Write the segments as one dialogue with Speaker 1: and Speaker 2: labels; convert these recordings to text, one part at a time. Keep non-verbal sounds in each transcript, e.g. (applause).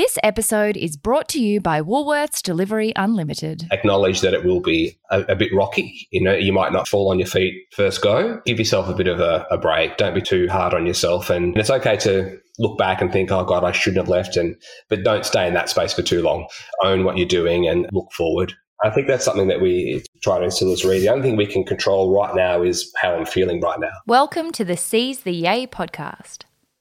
Speaker 1: This episode is brought to you by Woolworths Delivery Unlimited.
Speaker 2: Acknowledge that it will be a, a, bit rocky. You know, you might not fall on your feet first go. Give yourself a bit of a, a break. Don't be too hard on yourself. And it's okay to look back and think, oh God, I shouldn't have left. And but don't stay in that space for too long. Own what you're doing and look forward. I think that's something that we try to instill as Reed. The only thing we can control right now is how I'm feeling right now.
Speaker 1: Welcome to the Seize the Yay podcast.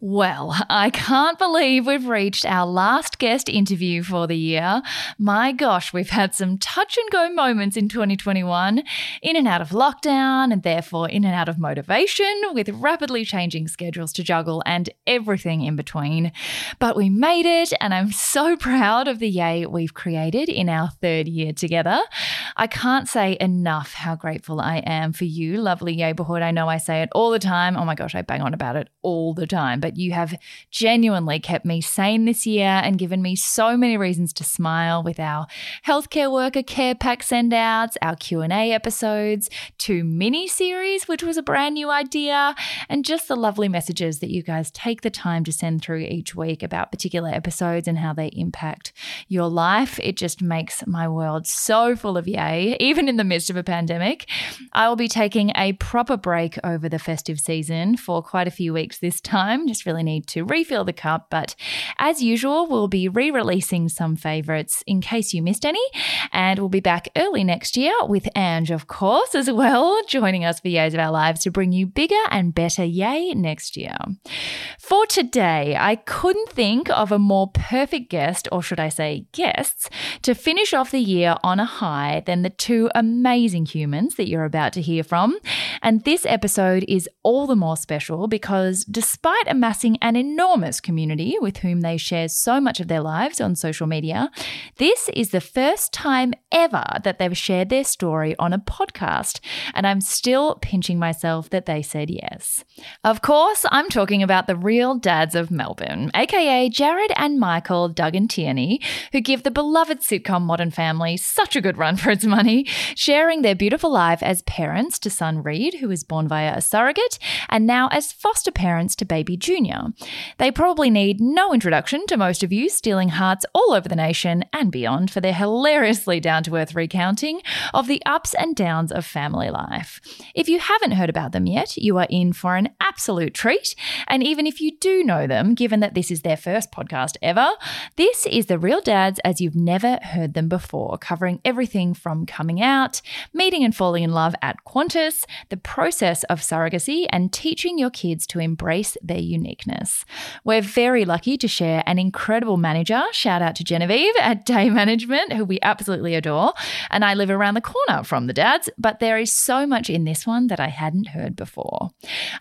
Speaker 1: Well, I can't believe we've reached our last guest interview for the year. My gosh, we've had some touch and go moments in 2021, in and out of lockdown, and therefore in and out of motivation, with rapidly changing schedules to juggle and everything in between. But we made it, and I'm so proud of the yay we've created in our third year together. I can't say enough how grateful I am for you, lovely neighborhood. I know I say it all the time. Oh my gosh, I bang on about it all the time. But but you have genuinely kept me sane this year and given me so many reasons to smile with our healthcare worker care pack send outs, our Q&A episodes, two mini series which was a brand new idea, and just the lovely messages that you guys take the time to send through each week about particular episodes and how they impact your life. It just makes my world so full of yay, even in the midst of a pandemic. I will be taking a proper break over the festive season for quite a few weeks this time, just really need to refill the cup. But as usual, we'll be re releasing some favourites in case you missed any. And we'll be back early next year with Ange, of course, as well, joining us for Yays of Our Lives to bring you bigger and better Yay next year. For today, I couldn't think of a more perfect guest, or should I say guests, to finish off the year on a high than the two amazing humans that you're about to hear from. And this episode is all the more special because despite a amassing an enormous community with whom they share so much of their lives on social media, this is the first time ever that they've shared their story on a podcast. And I'm still pinching myself that they said yes. Of course, I'm talking about the real dads of Melbourne, aka Jared and Michael Duggan Tierney, who give the beloved sitcom Modern Family such a good run for its money, sharing their beautiful life as parents to son Reed, who was born via a surrogate, and now as foster parents to baby June Jr. They probably need no introduction to most of you, stealing hearts all over the nation and beyond for their hilariously down to earth recounting of the ups and downs of family life. If you haven't heard about them yet, you are in for an absolute treat. And even if you do know them, given that this is their first podcast ever, this is The Real Dads as you've never heard them before, covering everything from coming out, meeting and falling in love at Qantas, the process of surrogacy, and teaching your kids to embrace their unique uniqueness. We're very lucky to share an incredible manager. Shout out to Genevieve at Day Management, who we absolutely adore. And I live around the corner from the dads, but there is so much in this one that I hadn't heard before.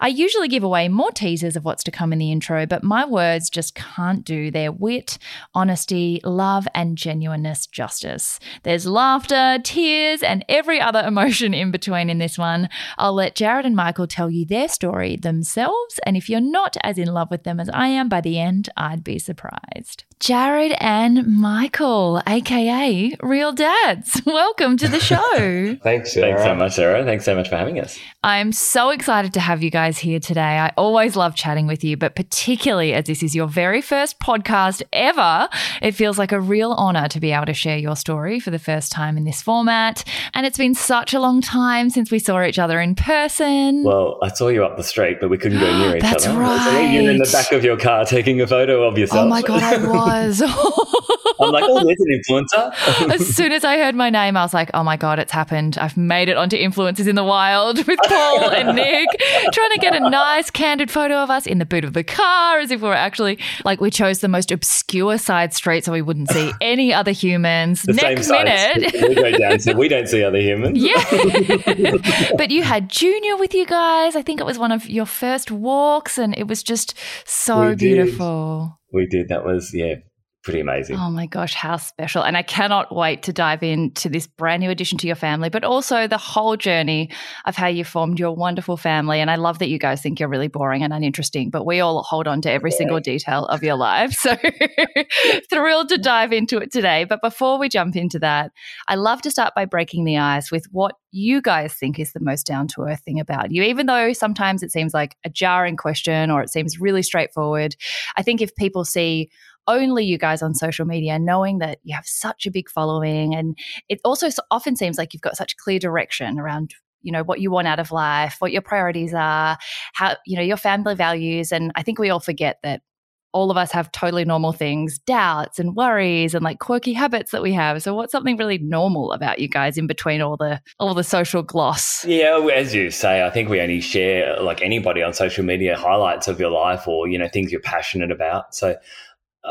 Speaker 1: I usually give away more teasers of what's to come in the intro, but my words just can't do their wit, honesty, love, and genuineness justice. There's laughter, tears, and every other emotion in between in this one. I'll let Jared and Michael tell you their story themselves, and if you're not as as in love with them as I am, by the end, I'd be surprised. Jared and Michael, aka Real Dads, (laughs) welcome to the show. (laughs)
Speaker 2: Thanks, Sarah.
Speaker 3: Thanks so much, Sarah. Thanks so much for having us.
Speaker 1: I'm so excited to have you guys here today. I always love chatting with you, but particularly as this is your very first podcast ever, it feels like a real honor to be able to share your story for the first time in this format. And it's been such a long time since we saw each other in person.
Speaker 3: Well, I saw you up the street, but we couldn't go near (gasps) each
Speaker 1: That's
Speaker 3: other.
Speaker 1: right.
Speaker 3: You're in the back of your car taking a photo of yourself.
Speaker 1: Oh my God, I was. (laughs) was. (laughs)
Speaker 3: I'm like, oh, there's an influencer. (laughs)
Speaker 1: as soon as I heard my name, I was like, oh my God, it's happened. I've made it onto Influencers in the Wild with Paul and (laughs) Nick, trying to get a nice candid photo of us in the boot of the car as if we were actually like we chose the most obscure side street so we wouldn't see any other humans.
Speaker 3: The
Speaker 1: Next
Speaker 3: same
Speaker 1: minute.
Speaker 3: we go down, so we don't see other humans.
Speaker 1: Yeah. but you had Junior with you guys. I think it was one of your first walks, and it was just so
Speaker 3: We did. We did. That was yeah, pretty amazing.
Speaker 1: Oh my gosh, how special. And I cannot wait to dive into this brand new addition to your family, but also the whole journey of how you formed your wonderful family. And I love that you guys think you're really boring and uninteresting, but we all hold on to every single detail of your life. So (laughs) thrilled to dive into it today. But before we jump into that, I love to start by breaking the ice with what you guys think is the most down to earth thing about you, even though sometimes it seems like a jarring question or it seems really straightforward. I think if people see only you guys on social media, knowing that you have such a big following, and it also often seems like you've got such clear direction around you know what you want out of life what your priorities are how you know your family values. And i think we all forget that all of us have totally normal things doubts and worries and like quirky habits that we have. So what's something really normal about you guys in between all the all the social gloss?
Speaker 3: Yeah, as you say, I think we only share like anybody on social media highlights of your life or you know things you're passionate about. So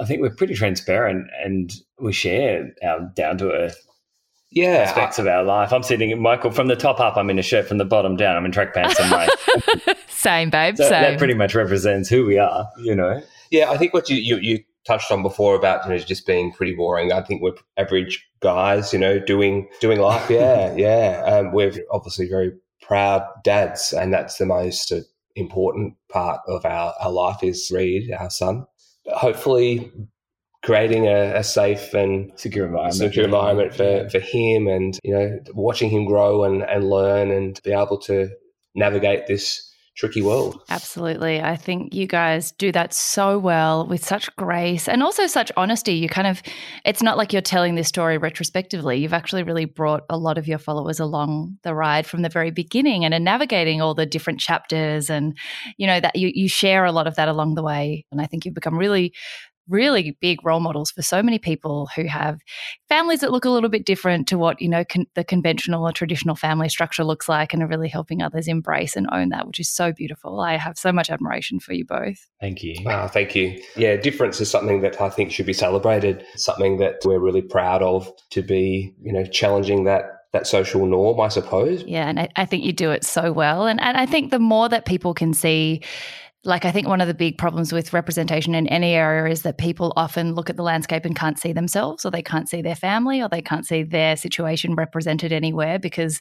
Speaker 3: I think we're pretty transparent and we share our down to earth
Speaker 2: Yeah,
Speaker 3: aspects of our life. I'm sitting, Michael, from the top up. I'm in a shirt. From the bottom down, I'm in track pants and my. (laughs)
Speaker 1: same babe
Speaker 3: so
Speaker 1: same
Speaker 3: that pretty much represents who we are. You know.
Speaker 2: Yeah, I think what you, you, you touched on before about you know just being pretty boring. I think we're average guys, you know, doing doing life. Yeah, (laughs) yeah. Um, we're obviously very proud dads, and that's the most uh, important part of our, our life is Reed, our son. Hopefully, creating a, a safe and
Speaker 3: Secure environment.
Speaker 2: secure environment for, for him, and you know, watching him grow and, and learn and be able to navigate this tricky world.
Speaker 1: Absolutely. I think you guys do that so well with such grace and also such honesty. You kind of, it's not like you're telling this story retrospectively. You've actually really brought a lot of your followers along the ride from the very beginning and are navigating all the different chapters. And, you know, that you, you share a lot of that along the way. And I think you've become really really big role models for so many people who have families that look a little bit different to what you know con- the conventional or traditional family structure looks like and are really helping others embrace and own that which is so beautiful i have so much admiration for you both
Speaker 3: Thank you.
Speaker 2: Ah, thank you. Yeah, difference is something that I think should be celebrated. Something that we're really proud of to be, you know, challenging that that social norm, I suppose.
Speaker 1: yeah and I, I think you do it so well and, and i think the more that people can see like I think one of the big problems with representation in any area is that people often look at the landscape and can't see themselves or they can't see their family or they can't see their situation represented anywhere because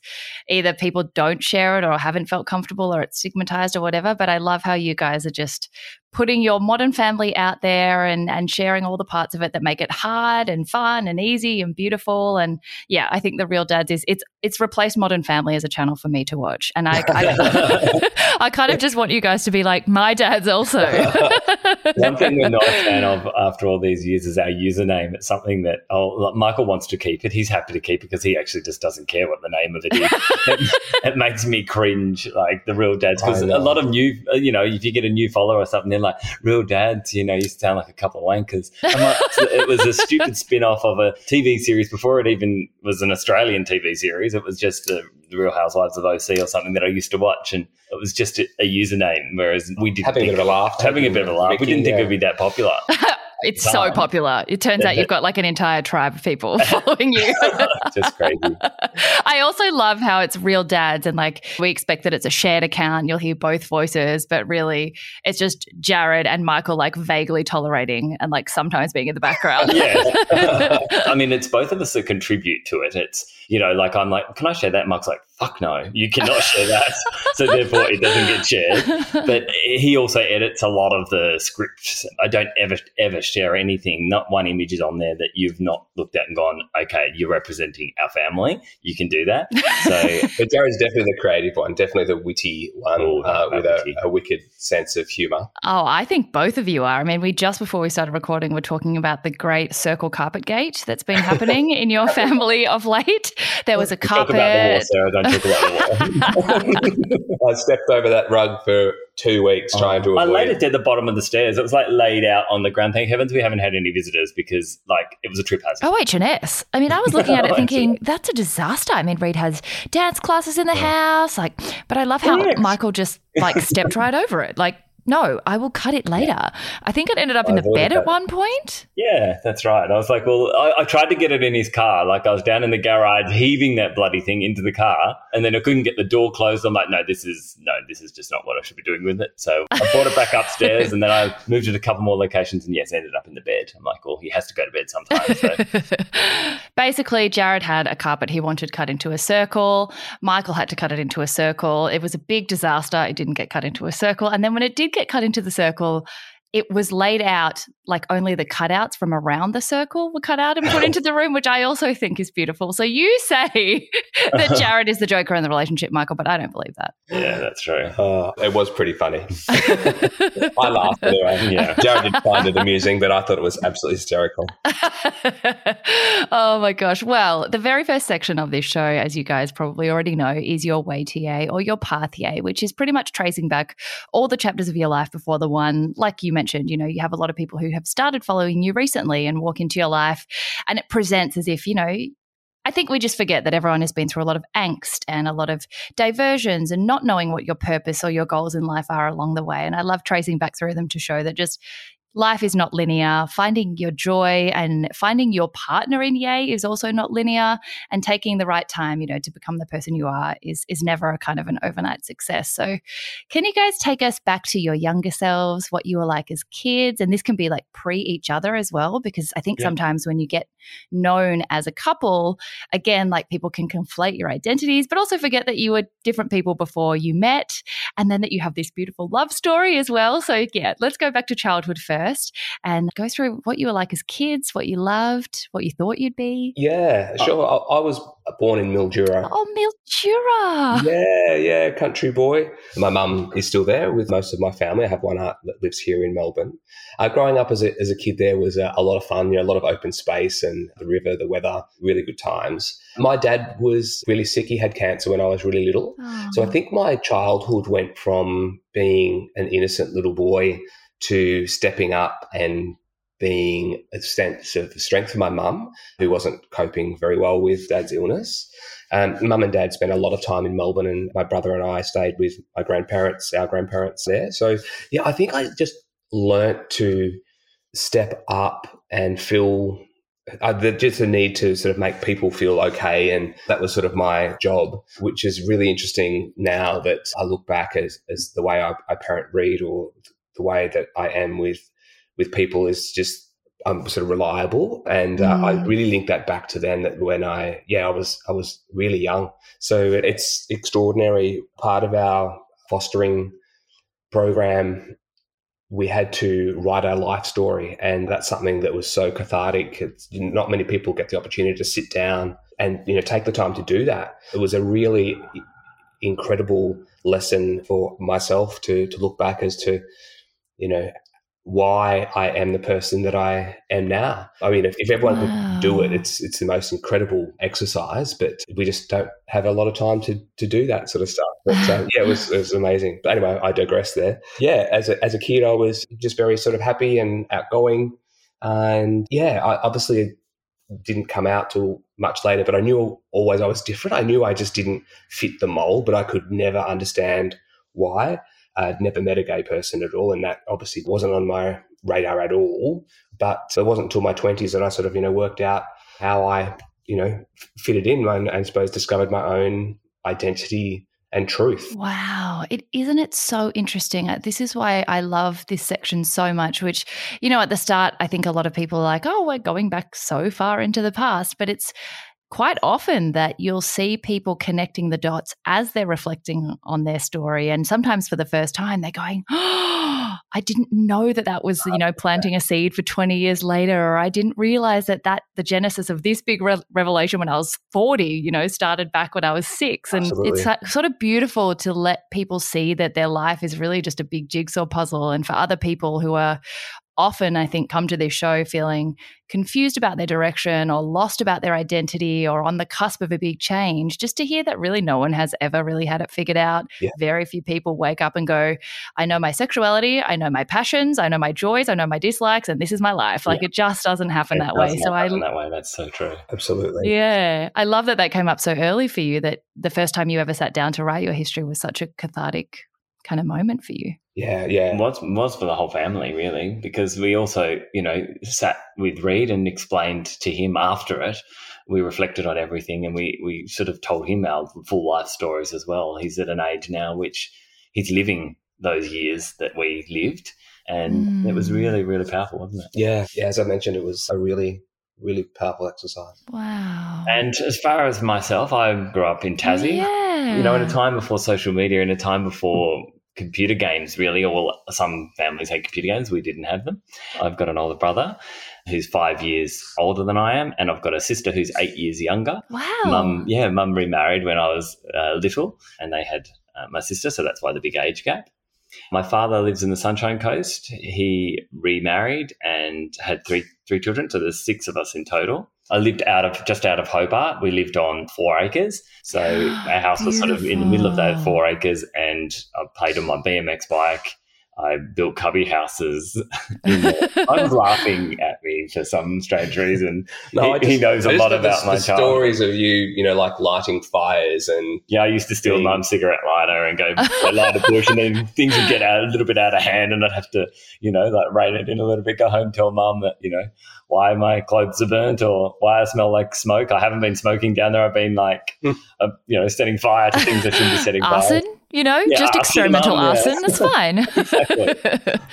Speaker 1: either people don't share it or haven't felt comfortable or it's stigmatized or whatever. But I love how you guys are just putting your modern family out there and and sharing all the parts of it that make it hard and fun and easy and beautiful and yeah I think the real dads is it's it's replaced modern family as a channel for me to watch and I I, (laughs) I kind of just want you guys to be like my dad's also (laughs)
Speaker 3: One thing we're not a fan (laughs) of after all these years is our username. It's something that oh, Michael wants to keep it. He's happy to keep it because he actually just doesn't care what the name of it is. it, it makes me cringe, like the real dads, because a lot of new, you know, if you get a new follower or something, they're like real dads. You know, you sound like a couple of wankers. I'm like, it was a stupid spin off of a TV series before it even was an Australian TV series. It was just the, the Real Housewives of OC or something that I used to watch, and it was just a, a username. Whereas we didn't
Speaker 2: Having a
Speaker 3: think
Speaker 2: bit of a laugh.
Speaker 3: having a bit of a laugh. We didn't think
Speaker 2: yeah.
Speaker 3: it'd be that popular. (laughs)
Speaker 1: it's so popular it turns out you've got like an entire tribe of people (laughs) following you (laughs)
Speaker 3: Just crazy. (laughs)
Speaker 1: I also love how it's real dads and like we expect that it's a shared account. You'll hear both voices, but really it's just Jared and Michael like vaguely tolerating and like sometimes being in the background.
Speaker 3: Yeah. I mean, it's both of us that contribute to it. It's, you know, like I'm like, can I share that? Mark's like, fuck no, you cannot (laughs) share that. so therefore it doesn't get shared. But he also edits a lot of the scripts. I don't ever, ever share anything. Not one image is on there that you've not looked at and gone, okay, you're representing our family. You can do that. So (laughs)
Speaker 2: But Jared's definitely the creative one, definitely the witty one
Speaker 3: Oh,
Speaker 2: uh, with a, a wicked sense of humour.
Speaker 1: Oh, I think both of you are. I mean, we just before we started recording, we're talking about the great circle carpet gate that's been happening (laughs) in your family of late. There was a
Speaker 3: talk about the war,
Speaker 1: carpet.
Speaker 3: Sarah. Don't talk about the war. (laughs) (laughs)
Speaker 2: I stepped over that rug for two weeks oh. trying to avoid. It.
Speaker 3: I laid it at the bottom of the stairs. It was like laid out on the ground. Thank heavens we haven't had any visitors because like it was a trip hazard.
Speaker 1: Oh, H&S. I mean, I was looking at it (laughs)
Speaker 3: Oh,
Speaker 1: thinking, that's a disaster. I mean, Reed has dance classes in the house. Like, but I love how
Speaker 3: Yes.
Speaker 1: Michael just like stepped right over it. Like, no, I will cut it later. I think it ended up in the bed at one point.
Speaker 3: Yeah, that's right. I was like, well, I, I tried to get it in his car. Like I was down in the garage heaving that bloody thing into the car, and then I couldn't get the door closed. I'm like, no, this is no, this is just not what I should be doing with it. So I brought it back upstairs, and then I moved it a couple more locations, and yes, ended up in the bed. I'm like, well, he has to go to bed sometime. So (laughs)
Speaker 1: Basically, Jared had a carpet he wanted cut into a circle. Michael had to cut it into a circle. It was a big disaster. It didn't get cut into a circle. And then when it did get cut into the circle, it was laid out like only the cutouts from around the circle were cut out and put into (laughs) the room, which I also think is beautiful. So you (laughs) say (laughs) that Jared is the joker in the relationship, Michael, but I don't believe that.
Speaker 3: yeah, that's true.
Speaker 2: Uh, it was pretty funny. I laughed anyway.
Speaker 3: Yeah.
Speaker 2: Jared didn't find it amusing, but I thought it was absolutely hysterical.
Speaker 1: oh my gosh. Well, the very first section of this show, as you guys probably already know, is your way TA or your path TA, which is pretty much tracing back all the chapters of your life before the one, like you mentioned, you know, you have a lot of people who have started following you recently and walk into your life and it presents as if, you know, I think we just forget that everyone has been through a lot of angst and a lot of diversions and not knowing what your purpose or your goals in life are along the way. And I love tracing back through them to show that just life is not linear. Finding your joy and finding your partner in Yay is also not linear. And taking the right time, you know, to become the person you are is is never a kind of an overnight success. So, can you guys take us back to your younger selves, what you were like as kids, and this can be like pre each other as well, because I think
Speaker 3: Yeah.
Speaker 1: sometimes when you get known as a couple, again, like people can conflate your identities, but also forget that you were different people before you met, and then that you have this beautiful love story as well. So, yeah, let's go back to childhood first and go through what you were like as kids, what you loved, what you thought you'd be.
Speaker 2: Yeah, sure. I, I was born in Mildura.
Speaker 1: Oh, Mildura.
Speaker 2: Yeah, yeah, country boy. My mum is still there with most of my family. I have one aunt that lives here in Melbourne. Uh, growing up as a, as a kid there was a, a lot of fun, you know, a lot of open space and the river, the weather, really good times. My dad was really sick. He had cancer when I was really little. So I think my childhood went from being an innocent little boy to stepping up and being a sense of strength for my mum, who wasn't coping very well with dad's illness. Um, mum and dad spent a lot of time in Melbourne, and my brother and I stayed with my grandparents, our grandparents there. So, yeah, I think I just learnt to step up and feel uh, the, just a need to sort of make people feel okay. And that was sort of my job, which is really interesting now that I look back as, as the way I, I parent Reed or the way that I am with with people is just I'm sort of reliable, and uh, I
Speaker 1: Mm.
Speaker 2: really link that back to then that when I yeah I was I was really young, so it's extraordinary. Part of our fostering program, we had to write our life story, and that's something that was so cathartic. It's, not many people get the opportunity to sit down and you know take the time to do that. It was a really incredible lesson for myself to to look back as to you know why I am the person that I am now. I mean, if, if everyone could do it, it's it's the most incredible exercise, but we just don't have a lot of time to to do that sort of stuff. But um, (laughs) yeah, it was it was amazing. But anyway, I digress there. Yeah, as a as a kid, I was just very sort of happy and outgoing, and yeah, I obviously didn't come out till much later. But I knew always I was different. I knew I just didn't fit the mold, but I could never understand why. I'd never met a gay person at all, and that obviously wasn't on my radar at all. But it wasn't until my twenties that I sort of, you know, worked out how I, you know, fitted in and, and I suppose discovered my own identity and truth.
Speaker 1: Wow, it isn't it so interesting. Uh, This is why I love this section so much. Which, you know, at the start, I think a lot of people are like, "Oh, we're going back so far into the past," but it's quite often that you'll see people connecting the dots as they're reflecting on their story, and sometimes for the first time, they're going, "Oh, (gasps) I didn't know that that was, you know, planting a seed for twenty years later, or I didn't realize that that the genesis of this big re- revelation when I was forty, you know, started back when I was six, and
Speaker 2: Absolutely.
Speaker 1: it's like, sort of beautiful to let people see that their life is really just a big jigsaw puzzle, and for other people who are often, I think, come to this show feeling confused about their direction or lost about their identity or on the cusp of a big change, just to hear that really no one has ever really had it figured out.
Speaker 2: Yeah.
Speaker 1: Very few people wake up and go, I know my sexuality, I know my passions, I know my joys, I know my dislikes, and this is my life. Like it just doesn't happen
Speaker 3: It
Speaker 1: that way.
Speaker 3: does
Speaker 1: So
Speaker 3: not
Speaker 1: I
Speaker 3: happen that way. That's so true.
Speaker 2: Absolutely.
Speaker 1: yeah, I love that that came up so early for you that the first time you ever sat down to write your history was such a cathartic kind of moment for you.
Speaker 2: Yeah, yeah.
Speaker 3: Was was for the whole family really because we also you know sat with Reed and explained to him after it. We reflected on everything and we we sort of told him our full life stories as well. He's at an age now which he's living those years that we lived, and it was
Speaker 1: Mm.
Speaker 3: really really powerful, wasn't it?
Speaker 2: Yeah, yeah. As I mentioned, it was a really, really powerful exercise.
Speaker 1: Wow.
Speaker 3: And as far as myself, I grew up in Tassie.
Speaker 1: Yeah.
Speaker 3: You know, in a time before social media, in a time before computer games, really, or some families had computer games, we didn't have them. I've got an older brother who's five years older than I am, and I've got a sister who's eight years younger.
Speaker 1: Wow.
Speaker 3: Mum, yeah, mum remarried when I was uh, little, and they had uh, my sister, so that's why the big age gap. My father lives in the Sunshine Coast. He remarried and had three three children, so there's six of us in total. I lived out of just out of Hobart. We lived on four acres, so (gasps) our house was sort of in the middle of that four acres, and I played on my BMX bike. I built cubby houses. (laughs) I was laughing at me for some strange reason.
Speaker 2: No,
Speaker 3: He- he knows a lot
Speaker 2: got the-
Speaker 3: about my
Speaker 2: the
Speaker 3: child.
Speaker 2: stories of you, you know, like lighting fires and
Speaker 3: Yeah, I used to steal
Speaker 2: Thing.
Speaker 3: mum's cigarette lighter and go light a bush, and then things would get out a little bit out of hand, and I'd have to, you know, like rein it in a little bit. Go home, tell mum that, you know, why my clothes are burnt or why I smell like smoke. I haven't been smoking down there. I've been like,
Speaker 2: Hmm.
Speaker 3: uh, you know, setting fire to things I shouldn't be setting
Speaker 1: arson,
Speaker 3: fire.
Speaker 1: you know,
Speaker 3: Yeah,
Speaker 1: just
Speaker 3: arson,
Speaker 1: experimental
Speaker 3: Mum, yeah.
Speaker 1: arson. That's fine. (laughs)
Speaker 3: Exactly.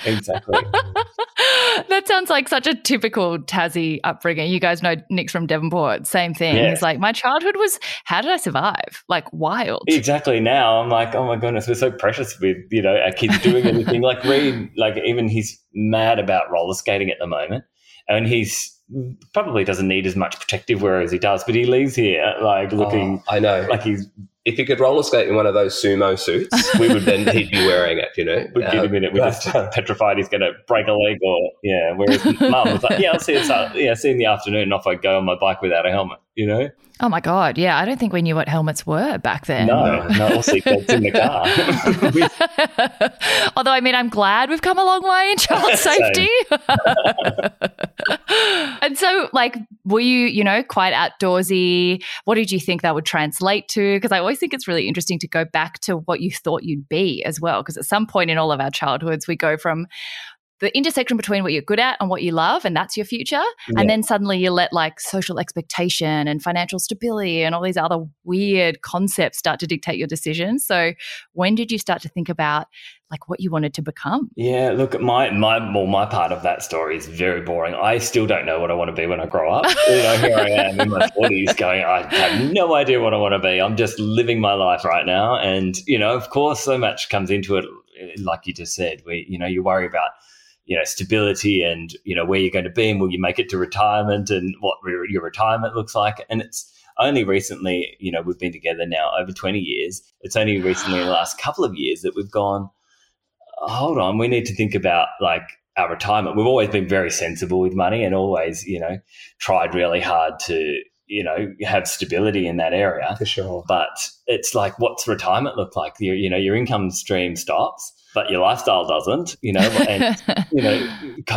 Speaker 3: Exactly. (laughs)
Speaker 1: that sounds like such a typical Tassie upbringing. You guys know Nick's from Devonport. Same thing.
Speaker 3: Yeah.
Speaker 1: He's like, my childhood was, how did I survive? Like wild.
Speaker 3: Exactly. Now I'm like, oh my goodness, we're so precious with you know our kids doing anything. like Reed, like even he's mad about roller skating at the moment, and he's probably doesn't need as much protective wear as he does, but he leaves here like looking
Speaker 2: Oh, I know.
Speaker 3: like he's.
Speaker 2: If you could roller skate in one of those sumo suits, we would then he'd be wearing it. You know, (laughs)
Speaker 3: We'd get him in it. We're just
Speaker 2: uh,
Speaker 3: petrified he's going to break a leg or yeah. Whereas mum was like, yeah, I'll see you. Yeah, see you in the afternoon. And off I go on my bike without a helmet. You know,
Speaker 1: Oh my God. Yeah. I don't think we knew what helmets were back then.
Speaker 3: no, no, all seatbelts in the car. (laughs)
Speaker 1: Although, I mean, I'm glad we've come a long way in child (laughs) safety. (laughs) and so, like, were you, you know, quite outdoorsy? What did you think that would translate to? Because I always think it's really interesting to go back to what you thought you'd be as well. Because at some point in all of our childhoods, we go from the intersection between what you're good at and what you love, and that's your future.
Speaker 3: Yeah.
Speaker 1: And then suddenly you let like social expectation and financial stability and all these other weird concepts start to dictate your decisions. So, when did you start to think about like what you wanted to become?
Speaker 3: Yeah, look, my my well, my part of that story is very boring. I still don't know what I want to be when I grow up. (laughs) you know, here I am in my forties, going, I have no idea what I want to be. I'm just living my life right now, and you know, of course, so much comes into it. Like you just said, we, you know, you worry about you know stability and you know where you're going to be and will you make it to retirement and what re- your retirement looks like. And it's only recently you know we've been together now over 20 years. It's only recently in the last couple of years that we've gone hold on we need to think about like our retirement. We've always been very sensible with money and always you know tried really hard to you know have stability in that area.
Speaker 2: For sure.
Speaker 3: but it's like what's retirement look like? Your, you know your income stream stops but your lifestyle doesn't you know and (laughs) you know,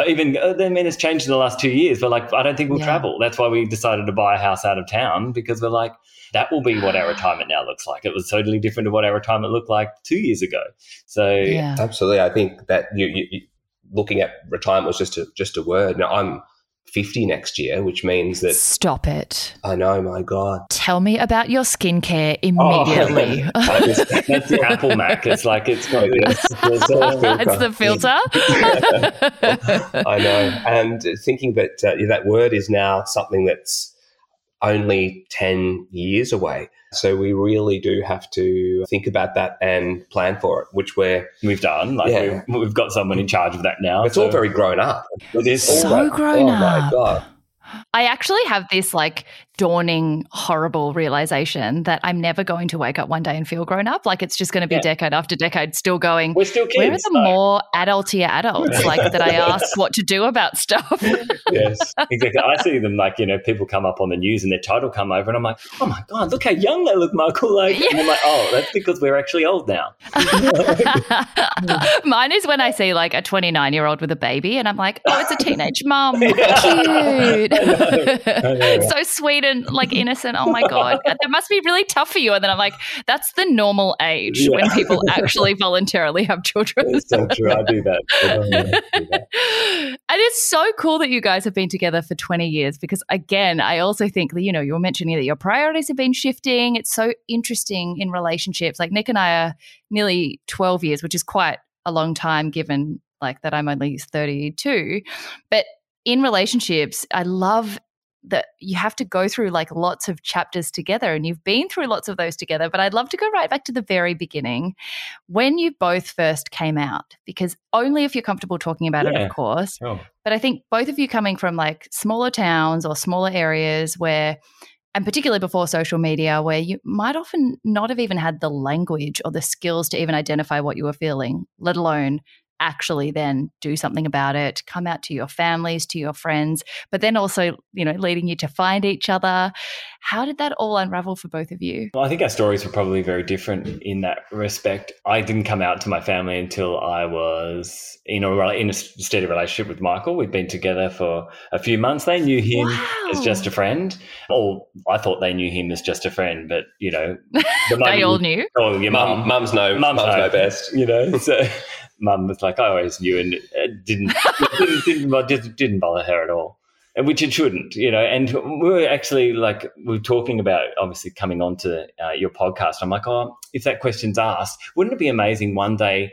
Speaker 3: even I mean, it's changed in the last two years, but like, I don't think we'll
Speaker 1: Yeah.
Speaker 3: travel. That's why we decided to buy a house out of town because we're like, that will be what our ah. retirement now looks like. It was totally different to what our retirement looked like two years ago. So,
Speaker 1: yeah.
Speaker 2: Absolutely, I think that you, you, you looking at retirement was just a just a word. Now I'm 50 next year, which means that
Speaker 1: Stop it.
Speaker 2: I know, my God,
Speaker 1: Tell me about your skincare
Speaker 3: Oh, (laughs)
Speaker 1: immediately. (laughs)
Speaker 3: that's, that's the Apple Mac. It's like, it's got this. (laughs)
Speaker 1: That's the filter.
Speaker 2: I know. And thinking that uh, that word is now something that's only 10 years away. So we really do have to think about that and plan for it, which we're,
Speaker 3: We've done. Like,
Speaker 2: Yeah.
Speaker 3: we've, we've got someone in charge of that now.
Speaker 2: it's
Speaker 3: so
Speaker 2: all very grown up.
Speaker 3: It is
Speaker 1: So grown
Speaker 2: oh my
Speaker 1: up.
Speaker 2: God.
Speaker 1: I actually have this like dawning, horrible realization that I'm never going to wake up one day and feel grown up. Like it's just going to be
Speaker 3: Yeah.
Speaker 1: decade after decade still going.
Speaker 3: We're still kids.
Speaker 1: Where are the
Speaker 3: though.
Speaker 1: more adultier adults like that I (laughs) ask what to do about stuff?
Speaker 3: yes, exactly. I see them like, you know, (laughs) people come up on the news and their title come over and I'm like, oh my God, look how young they look, Michael. Like, and I'm like, oh, that's because we're actually old now. (laughs)
Speaker 1: Mine is when I see like a 29 year old with a baby and I'm like, oh, it's a teenage mum. Cute. So sweet and like innocent. Oh my God. That must be really tough for you. And then I'm like, that's the normal age when people actually voluntarily have children.
Speaker 3: It's so true. I do that. I do that.
Speaker 1: it is so cool that you guys have been together for 20 years because again i also think that you know you're mentioning that your priorities have been shifting it's so interesting in relationships like nick and i are nearly 12 years which is quite a long time given like that i'm only 32 but in relationships i love that you have to go through like lots of chapters together and you've been through lots of those together but i'd love to go right back to the very beginning when you both first came out because only if you're comfortable talking about it of course
Speaker 3: Oh.
Speaker 1: but I think both of you coming from like smaller towns or smaller areas where, and particularly before social media, where you might often not have even had the language or the skills to even identify what you were feeling, let alone actually then do something about it, come out to your families, to your friends, but then also, you know, leading you to find each other. How did that all unravel for both of you?
Speaker 3: Well, I think our stories were probably very different in that respect. I didn't come out to my family until I was in a in a steady relationship with Michael. We'd been together for a few months. They knew him as just a friend, or I thought they knew him as just a friend. But you know, (laughs) the
Speaker 1: They
Speaker 3: moment
Speaker 1: all knew.
Speaker 3: Oh, your
Speaker 2: Mum,
Speaker 3: mum,
Speaker 2: mums know,
Speaker 3: Mums
Speaker 2: mums
Speaker 3: know.
Speaker 2: know best.
Speaker 3: you know. So (laughs) mum was like, I always knew, and it didn't (laughs) didn't, didn't, didn't bother her at all. And Which it shouldn't, you know. And we were actually like we are talking about obviously coming on to uh, your podcast. I'm like, oh, if that question's asked, wouldn't it be amazing one day?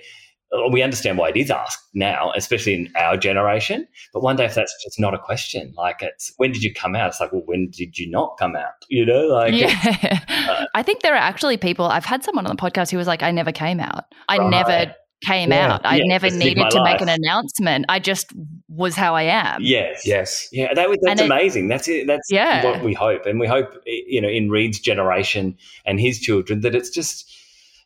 Speaker 3: uh, We understand why it is asked now, especially in our generation. But one day, if that's just not a question, like it's when did you come out? It's like, well, when did you not come out? You know, like
Speaker 1: yeah.
Speaker 3: uh, (laughs)
Speaker 1: I think there are actually people, I've had someone on the podcast who was like, I never came out. I
Speaker 3: Right.
Speaker 1: never came
Speaker 2: Yeah.
Speaker 1: out. I
Speaker 3: Yeah,
Speaker 1: never
Speaker 3: just
Speaker 1: needed
Speaker 3: my
Speaker 1: to make an announcement. I just was how I am.
Speaker 3: yes,
Speaker 2: Yes.
Speaker 3: Yeah, that, was- that's
Speaker 1: And it-
Speaker 3: amazing. That's it. That's
Speaker 1: Yeah.
Speaker 3: what we hope, and we hope you know in Reed's generation and his children that it's just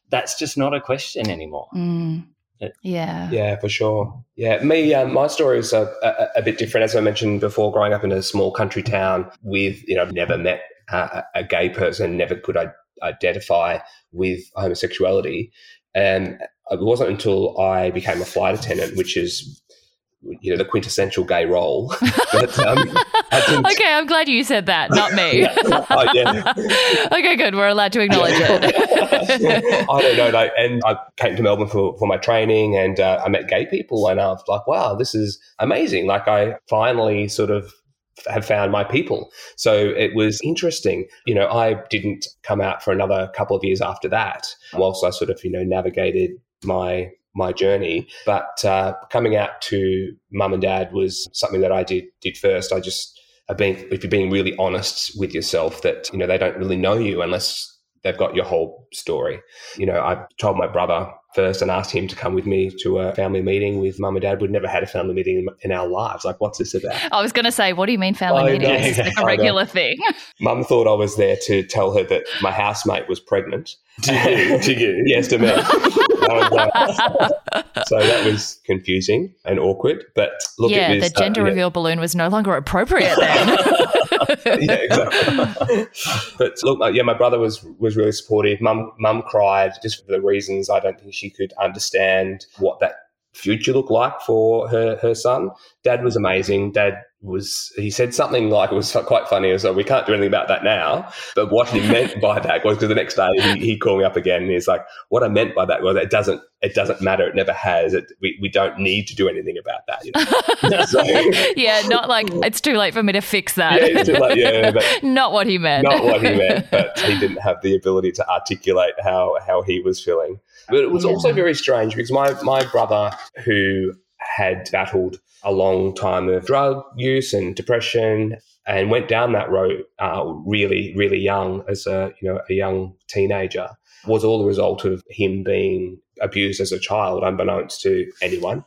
Speaker 3: that's just not a question anymore.
Speaker 1: Mm.
Speaker 3: Yeah.
Speaker 1: Yeah.
Speaker 2: Yeah, for sure. Yeah, me, um, my story is a, a, a bit different. As I mentioned before, growing up in a small country town with, you know, never met uh, a gay person, never could I identify with homosexuality. And it wasn't until I became a flight attendant, which is, you know, the quintessential gay role. (laughs) that, um, (laughs)
Speaker 1: okay, I'm glad you said that, not me. (laughs)
Speaker 2: Oh, yeah.
Speaker 1: okay, good. We're allowed to acknowledge it.
Speaker 2: I don't know. Like, and I came to Melbourne for, for my training and uh, I met gay people and I was like, wow, this is amazing. Like I finally sort of have found my people. So it was interesting. You know, I didn't come out for another couple of years after that, whilst I sort of, you know, navigated my my journey. But uh, coming out to mum and dad was something that I did did first. I just have been if you're being really honest with yourself that, you know, they don't really know you unless they've got your whole story. You know, I told my brother first and asked him to come with me to a family meeting with mum and dad. We'd never had a family meeting in, in our lives. Like, what's this about?
Speaker 1: I was going to say, what do you mean family
Speaker 2: I know.
Speaker 1: meetings? It's like
Speaker 2: I
Speaker 1: a
Speaker 2: know.
Speaker 1: regular thing. (laughs)
Speaker 2: Mum thought I was there to tell her that my housemate was pregnant.
Speaker 3: To you, to you. (laughs)
Speaker 2: yes, to me. (laughs) Uh, (laughs) so that was confusing and awkward. But look,
Speaker 1: yeah,
Speaker 2: was,
Speaker 1: the gender
Speaker 2: uh, yeah.
Speaker 1: reveal balloon was no longer appropriate then. (laughs) (laughs)
Speaker 2: yeah, exactly. but look, uh, yeah, my brother was was really supportive. Mum, mum cried just for the reasons I don't think she could understand what that future looked like for her her son. Dad was amazing. Dad was he said something like it was quite funny. Was like we can't do anything about that now. But what he meant (laughs) by that was because the next day he, he called me up again and he's like, what I meant by that was it doesn't it doesn't matter. It never has. It, we we don't need to do anything about that. You know? (laughs) (laughs) So-
Speaker 1: yeah, not like it's too late for me to fix that.
Speaker 2: Yeah, it's like, yeah, but
Speaker 1: not what he meant.
Speaker 2: not what he meant, but he didn't have the ability to articulate how how he was feeling. But it was
Speaker 1: Yeah.
Speaker 2: also very strange because my my brother, who had battled a long time of drug use and depression, and went down that road uh, really really young as a you know a young teenager, was all the result of him being abused as a child, unbeknownst to anyone.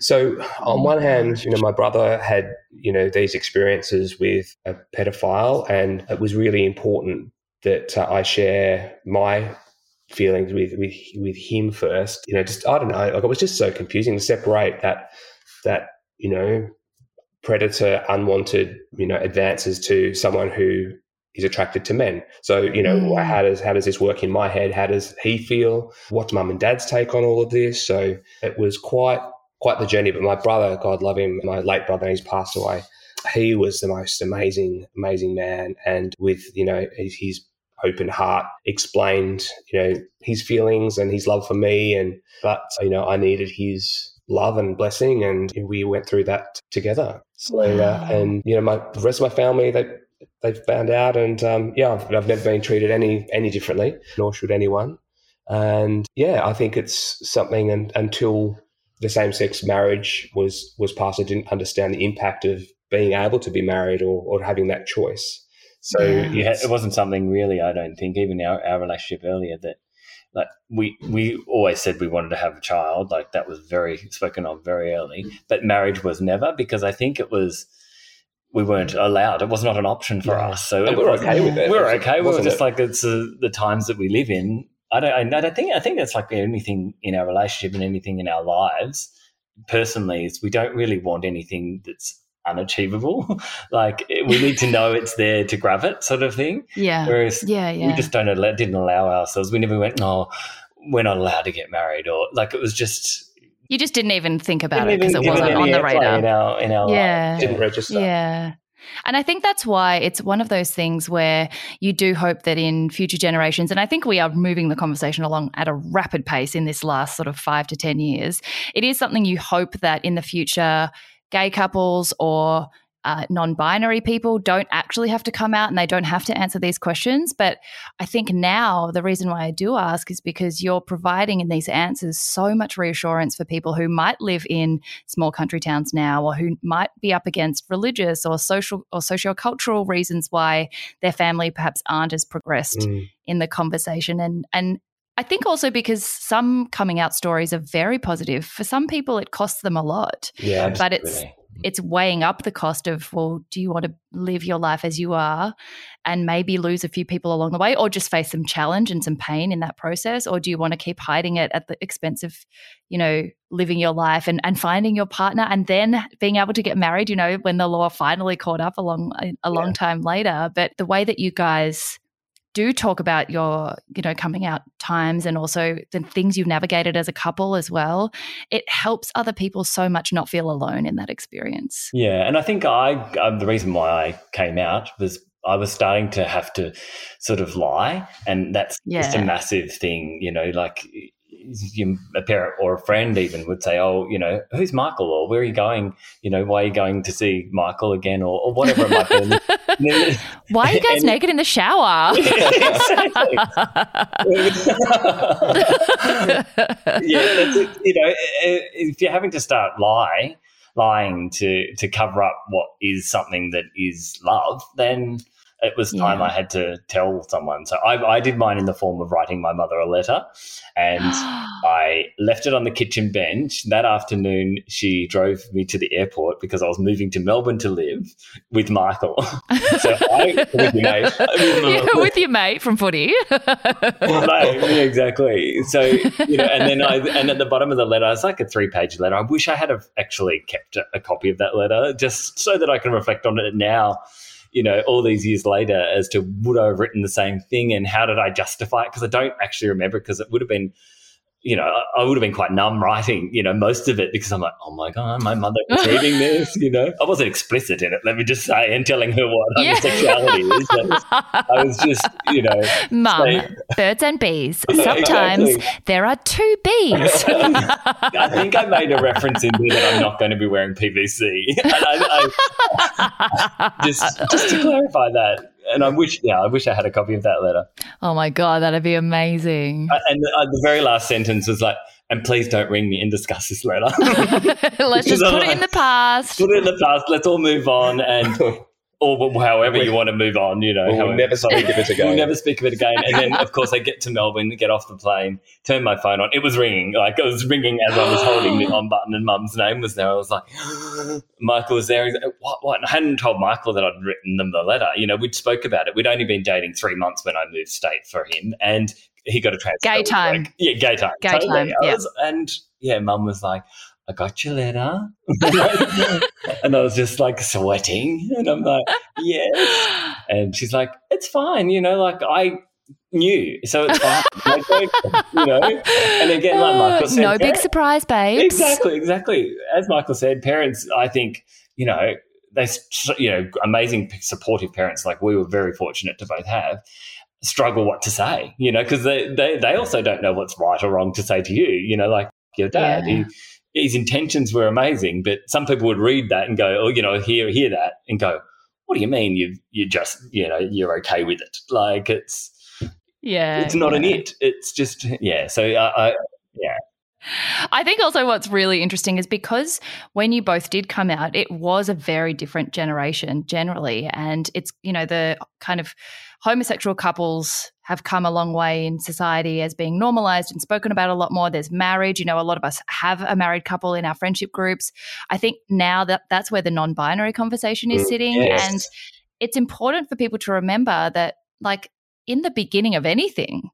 Speaker 2: So, on one hand, you know, my brother had, you know, these experiences with a pedophile, and it was really important that uh, I share my feelings with, with with him first. You know, just I don't know, like it was just so confusing to separate that that you know predator unwanted you know advances to someone who is attracted to men. So, you know, mm. how does how does this work in my head? How does he feel? What's mum and dad's take on all of this? So it was quite quite the journey. But my brother, God love him, my late brother, he's passed away. He was the most amazing, amazing man. And with, you know, his open heart explained, you know, his feelings and his love for me. And but, you know, I needed his love and blessing and we went through that together. So uh, wow. uh, and you know, my the rest of my family, they they've found out, and um, yeah, I've, I've, never been treated any any differently, nor should anyone. And yeah, I think it's something. And until the same sex marriage was was passed, I didn't understand the impact of being able to be married or, or having that choice.
Speaker 3: So yeah, it wasn't something really. I don't think even our, our relationship earlier that like we we always said we wanted to have a child like that was very spoken of very early but marriage was never because i think it was we weren't allowed. It was not an option for yeah. us. So
Speaker 2: we are okay with it.
Speaker 3: We are okay. We were just it? like it's uh, the times that we live in. I don't. I, don't think. I think that's like anything in our relationship and anything in our lives. Personally, is we don't really want anything that's unachievable. (laughs) like we need to know it's there to grab it, sort of thing.
Speaker 1: Yeah.
Speaker 3: Whereas
Speaker 1: yeah, yeah.
Speaker 3: we just don't allow, didn't allow ourselves. We never went. No, we're not allowed to get married, or like it was just
Speaker 1: you just didn't even think about it because it wasn't on the radar.
Speaker 3: In our, in our
Speaker 1: yeah.
Speaker 3: Life.
Speaker 2: Didn't register.
Speaker 1: Yeah. And I think that's why it's one of those things where you do hope that in future generations, and I think we are moving the conversation along at a rapid pace in this last sort of five to 10 years, it is something you hope that in the future, gay couples or uh, non binary people don't actually have to come out and they don't have to answer these questions. But I think now the reason why I do ask is because you're providing in these answers so much reassurance for people who might live in small country towns now or who might be up against religious or social or sociocultural reasons why their family perhaps aren't as progressed mm. in the conversation. And, and I think also because some coming out stories are very positive. For some people, it costs them a lot.
Speaker 3: Yeah, absolutely.
Speaker 1: but it's it's weighing up the cost of well do you want to live your life as you are and maybe lose a few people along the way or just face some challenge and some pain in that process or do you want to keep hiding it at the expense of you know living your life and, and finding your partner and then being able to get married you know when the law finally caught up a long a long time later but the way that you guys do talk about your, you know, coming out times and also the things you've navigated as a couple as well, it helps other people so much not feel alone in that experience.
Speaker 3: Yeah, and I think I um, the reason why I came out was I was starting to have to sort of lie, and that's yeah. just a massive thing, you know, like a parent or a friend even would say, "Oh, you know, who's Michael? Or where are you going? You know, why are you going to see Michael again? Or, or whatever it might
Speaker 1: be." why are you guys and, naked in the shower? (laughs) (laughs) yeah,
Speaker 3: you know, if you're having to start lie, lying to to cover up what is something that is love, then it was time yeah. I had to tell someone. So I, I, did mine in the form of writing my mother a letter, and (gasps) I left it on the kitchen bench. That afternoon, she drove me to the airport because I was moving to Melbourne to live with Michael. (laughs) so I, (laughs) with your mate,
Speaker 1: yeah, with your mate from footy.
Speaker 3: no, exactly. So you know, and then I, and at the bottom of the letter, it's like a three-page letter. I wish I had actually kept a, a copy of that letter just so that I can reflect on it now you know, all these years later as to would I have written the same thing and how did I justify it? Because I don't actually remember because it would have been you know, I would have been quite numb writing, you know, most of it because I'm like, oh my God, my mother (laughs) is reading this, you know. I wasn't explicit in it, let me just say, and telling her what yeah. homosexuality is. I was just, you know.
Speaker 1: Mum, saying, birds and bees. (laughs) Sometimes exactly. there are two bees. (laughs)
Speaker 3: I think I made a reference in there that I'm not going to be wearing PVC. I, I, just, just to clarify that and I wish, yeah, I wish I had a copy of that letter.
Speaker 1: Oh my god, that'd be amazing.
Speaker 3: Uh, and the, uh, the, very last sentence was like, "And please don't ring me and discuss this letter. (laughs)
Speaker 1: Let's just put it in the past.
Speaker 3: Put it in the past. Let's all move on." And (laughs) or however you want to move on, you know.
Speaker 2: We'll
Speaker 3: however.
Speaker 2: never speak of it again.
Speaker 3: We'll never speak of it again. And then, of course, I get to Melbourne, get off the plane, turn my phone on. It was ringing. Like, it was ringing as I was holding the (gasps) on button and mum's name was there. I was like, (gasps) Michael was there. He's like, what, what? And I hadn't told Michael that I'd written them the letter. You know, we'd spoke about it. We'd only been dating three months when I moved state for him. And he got a transfer.
Speaker 1: Gay time.
Speaker 3: Like, yeah, gay time.
Speaker 1: Gay
Speaker 3: totally.
Speaker 1: time, yeah.
Speaker 3: was- and yeah, mum was like, I got your letter. (laughs) and I was just like sweating. And I'm like, yes. And she's like, it's fine. You know, like I knew. So it's fine. (laughs) Like, you know? And again, like uh, Michael said,
Speaker 1: no big surprise, babes.
Speaker 3: Exactly, exactly. As Michael said, parents, I think, you know, they, you know, amazing supportive parents like we were very fortunate to both have struggle what to say, you know, because they, they, they also don't know what's right or wrong to say to you, you know, like your dad.
Speaker 1: Yeah.
Speaker 3: He, his intentions were amazing, but some people would read that and go, oh, you know, hear, hear that and go, what do you mean you, you just, you know, you're okay with it? Like it's,
Speaker 1: Yeah.
Speaker 3: it's not an it. It's just, yeah. So I, I
Speaker 1: I think also what's really interesting is because when you both did come out, it was a very different generation generally. And it's, you know, the kind of homosexual couples have come a long way in society as being normalized and spoken about a lot more. There's marriage. You know, a lot of us have a married couple in our friendship groups. I think now that that's where the non binary conversation is
Speaker 2: Mm,
Speaker 1: sitting.
Speaker 3: yes.
Speaker 1: And it's important for people to remember that, like, in the beginning of anything,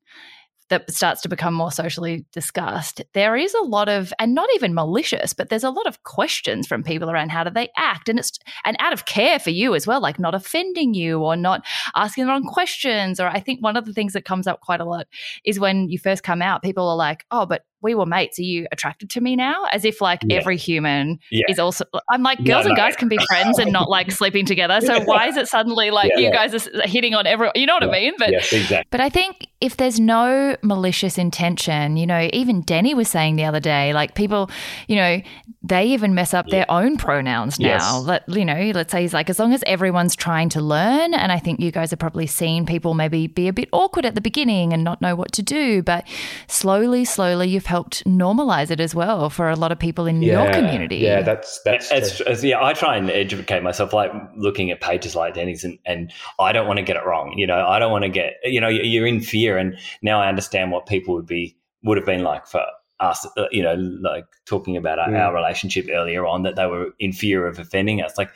Speaker 1: that starts to become more socially discussed, there is a lot of, and not even malicious, but there's a lot of questions from people around how do they act, and it's and out of care for you as well, like not offending you or not asking the wrong questions. Or I think one of the things that comes up quite a lot is when you first come out, people are like, "Oh, but we were mates. Are you attracted to me now?" As if like
Speaker 3: Yeah.
Speaker 1: every human
Speaker 3: Yeah.
Speaker 1: is also. I'm like,
Speaker 3: No,
Speaker 1: girls and
Speaker 3: no.
Speaker 1: guys can be friends and not like (laughs) sleeping together. So why is it suddenly like
Speaker 2: Yeah.
Speaker 1: you guys are hitting on everyone? You know what I mean? But
Speaker 2: Yes.
Speaker 3: exactly.
Speaker 1: but I think if there's no malicious intention, you know, even Denny was saying the other day, like people, you know, they even mess up their own pronouns now.
Speaker 3: Yes.
Speaker 1: Let you know, let's say he's like, as long as everyone's trying to learn, and I think you guys have probably seen people maybe be a bit awkward at the beginning and not know what to do, but slowly, slowly, you've helped normalize it as well for a lot of people in your community.
Speaker 2: Yeah, that's that's
Speaker 3: It's, it's- yeah, I try and educate myself, like looking at pages like Denny's, and, and I don't want to get it wrong. You know, I don't want to get, you know, you're in fear, and now I understand what people would be would have been like for us. uh, You know, like talking about our,
Speaker 2: Mm.
Speaker 3: our relationship earlier on, that they were in fear of offending us. Like,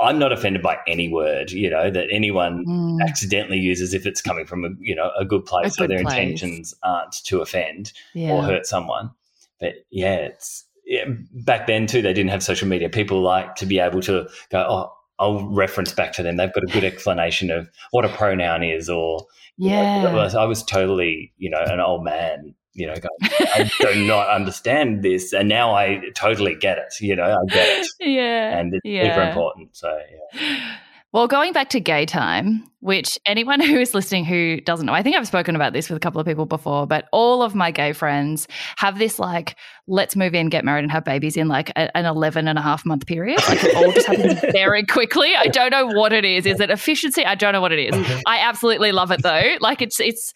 Speaker 3: I'm not offended by any word, you know, that anyone
Speaker 1: Mm.
Speaker 3: accidentally uses if it's coming from a you know a good place,
Speaker 1: A
Speaker 3: so
Speaker 1: good
Speaker 3: their
Speaker 1: place.
Speaker 3: intentions aren't to offend
Speaker 1: yeah.
Speaker 3: or hurt someone. But yeah, it's yeah, back then too. They didn't have social media. People like to be able to go, oh, I'll reference back to them. They've got a good explanation of what a pronoun is, or you know,
Speaker 1: Yeah.
Speaker 3: I was- I was totally you know an old man. You know, going, I do (laughs) not understand this, and now I totally get it. You know, I get it,
Speaker 1: yeah.
Speaker 3: and it's
Speaker 1: yeah.
Speaker 3: super important. So yeah.
Speaker 1: Well, going back to gay time, which anyone (laughs) who is listening who doesn't know, I think I've spoken about this with a couple of people before, but all of my gay friends have this like, let's move in, get married, and have babies in like a, an 11 and a half month period. Like it all just happens (laughs) very quickly. I don't know what it is. Is it efficiency? I don't know what it is. I absolutely love it though. Like it's, it's,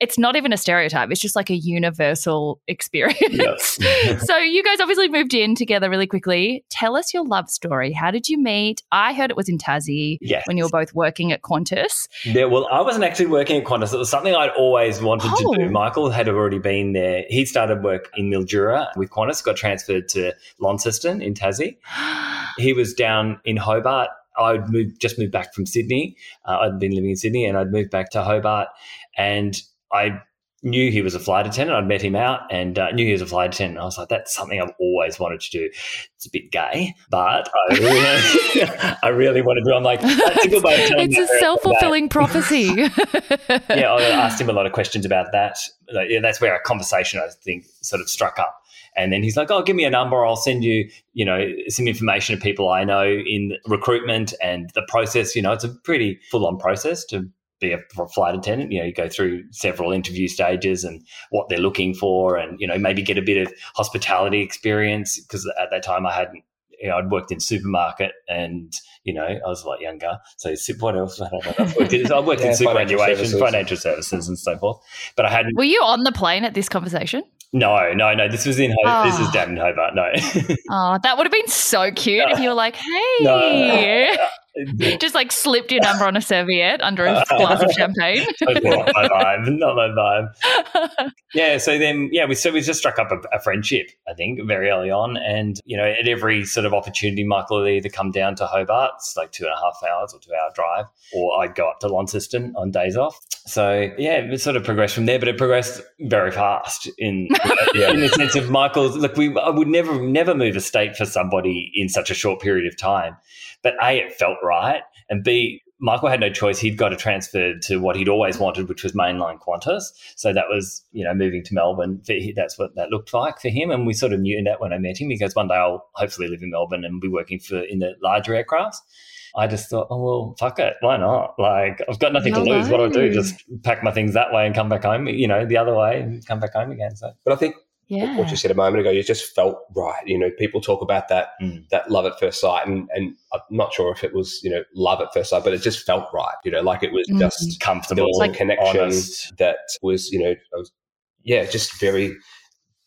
Speaker 1: it's not even a stereotype. It's just like a universal experience. (laughs) so you guys obviously moved in together really quickly. Tell us your love story. How did you meet? I heard it was in Tassie
Speaker 3: Yes.
Speaker 1: when you were both working at Qantas.
Speaker 3: Yeah, well, I wasn't actually working at Qantas. It was something I'd always wanted
Speaker 1: Oh.
Speaker 3: to do. Michael had already been there. He started work in Mildura with Qantas, got transferred to Launceston in Tassie. (gasps) He was down in Hobart. I'd moved, just moved back from Sydney. Uh, I'd been living in Sydney and I'd moved back to Hobart. And I knew he was a flight attendant. I'd met him out and uh, knew he was a flight attendant. I was like, that's something I've always wanted to do. It's a bit gay, but I really, (laughs) I really want to do. I'm like, that's a good way of telling
Speaker 1: it's a self fulfilling prophecy. (laughs)
Speaker 3: yeah, I asked him a lot of questions about that. Like, yeah, that's where our conversation, I think, sort of struck up. And then he's like, "Oh, give me a number. I'll send you, you know, some information of people I know in recruitment and the process. You know, it's a pretty full-on process to be a flight attendant. You know, you go through several interview stages and what they're looking for, and you know, maybe get a bit of hospitality experience because at that time I hadn't." You know, I'd worked in supermarket and, you know, I was a lot younger. So what else? (laughs) I don't know. I've worked in, I worked
Speaker 2: Yeah,
Speaker 3: in
Speaker 2: financial
Speaker 3: superannuation,
Speaker 2: services.
Speaker 3: financial services and so forth. But I hadn't,
Speaker 1: were you on the plane at this conversation?
Speaker 3: no, no, no. This was in, Ho- ah. this
Speaker 1: Oh.
Speaker 3: is down in Hobart. No.
Speaker 1: Oh, (laughs) that would have been so cute if you were like, hey. (laughs)
Speaker 3: No.
Speaker 1: Just like slipped your number on a serviette under a glass of champagne. (laughs)
Speaker 3: not my vibe. Not my vibe. Yeah. So then, yeah, we so we just struck up a, a, friendship. I think very early on, and you know, at every sort of opportunity, Michael would either come down to Hobart, it's like two and a half hours or two hour drive, or I'd go up to Launceston on days off. So yeah, it sort of progressed from there, but it progressed very fast in (laughs) yeah. in the sense of Michael's. Look, we I would never never move a state for somebody in such a short period of time, but a it felt right, and b Michael had no choice. He'd got to transfer to what he'd always wanted, which was mainline Qantas. So that was, you know, moving to Melbourne. That's what that looked like for him. And we sort of knew that when I met him because one day I'll hopefully live in Melbourne and be working for in the larger aircrafts. I just thought, oh well, fuck it, why not? Like I've got nothing to lose. What do I do? Just pack my things that way and come back home. You know, the other way and come back home again. So,
Speaker 2: but I think yeah. what you said a moment ago, you just felt right. You know, people talk about that mm. that love at first sight, and and I'm not sure if it was you know love at first sight, but it just felt right. You know, like it was mm. just
Speaker 3: comfortable, there
Speaker 2: was like connection honest. that was you know, was, yeah, just very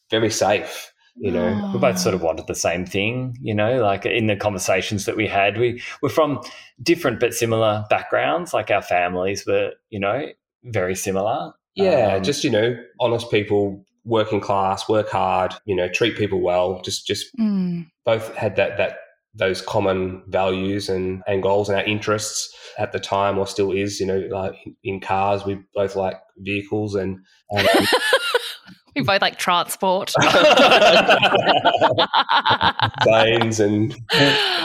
Speaker 2: very safe you know
Speaker 3: oh. we both sort of wanted the same thing you know like in the conversations that we had we were from different but similar backgrounds like our families were you know very similar
Speaker 2: yeah um, just you know honest people working class work hard you know treat people well just just mm. both had that that those common values and, and goals and our interests at the time or still is you know like in cars we both like vehicles and um, (laughs)
Speaker 1: We (laughs) both like transport. (laughs)
Speaker 2: Planes and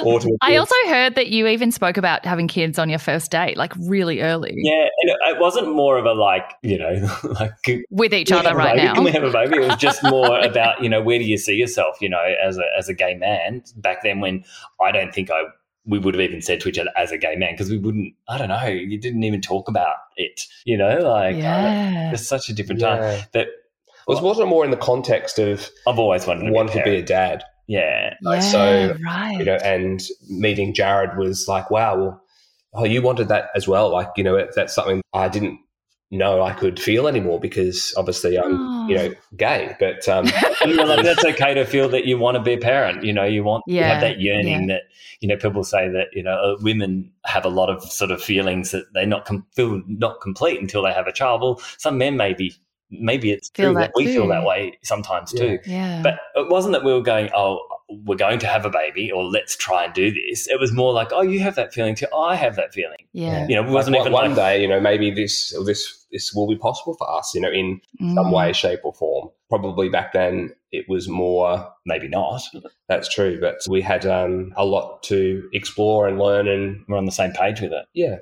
Speaker 2: automobiles.
Speaker 1: I also heard that you even spoke about having kids on your first date, like really early.
Speaker 3: Yeah, it wasn't more of a like, you know, (laughs) like
Speaker 1: with each other right
Speaker 3: baby?
Speaker 1: now.
Speaker 3: Can we have a baby? It was just more about, you know, where do you see yourself, you know, as a as a gay man back then when I don't think I we would have even said to each other as a gay man because we wouldn't i don't know you didn't even talk about it you know like yeah. it's such a different yeah. time but
Speaker 2: was wasn't more in the context of
Speaker 3: I've always wanted to,
Speaker 2: wanted be, to be a dad.
Speaker 3: Yeah.
Speaker 1: yeah so right.
Speaker 2: you know, and meeting Jared was like, wow, well, oh, you wanted that as well. Like, you know, that's something I didn't know I could feel anymore because obviously I'm, oh. you know, gay. But um, (laughs)
Speaker 3: like, that's okay to feel that you want to be a parent. You know, you want yeah. have that yearning yeah. that you know people say that you know uh, women have a lot of sort of feelings that they not com- feel not complete until they have a child. Well, some men maybe maybe it's feel true that, that we too. feel that way sometimes
Speaker 1: yeah.
Speaker 3: too.
Speaker 1: Yeah.
Speaker 3: But it wasn't that we were going, oh, we're going to have a baby or let's try and do this. It was more like, oh, you have that feeling too. I have that feeling.
Speaker 1: Yeah.
Speaker 3: You know, it wasn't
Speaker 2: like,
Speaker 3: even
Speaker 2: one
Speaker 3: like,
Speaker 2: day, you know, maybe this this this will be possible for us, you know, in mm. some way, shape, or form. Probably back then it was more
Speaker 3: maybe not.
Speaker 2: That's true. But we had um, a lot to explore and learn and
Speaker 3: we're on the same page with it.
Speaker 2: Yeah.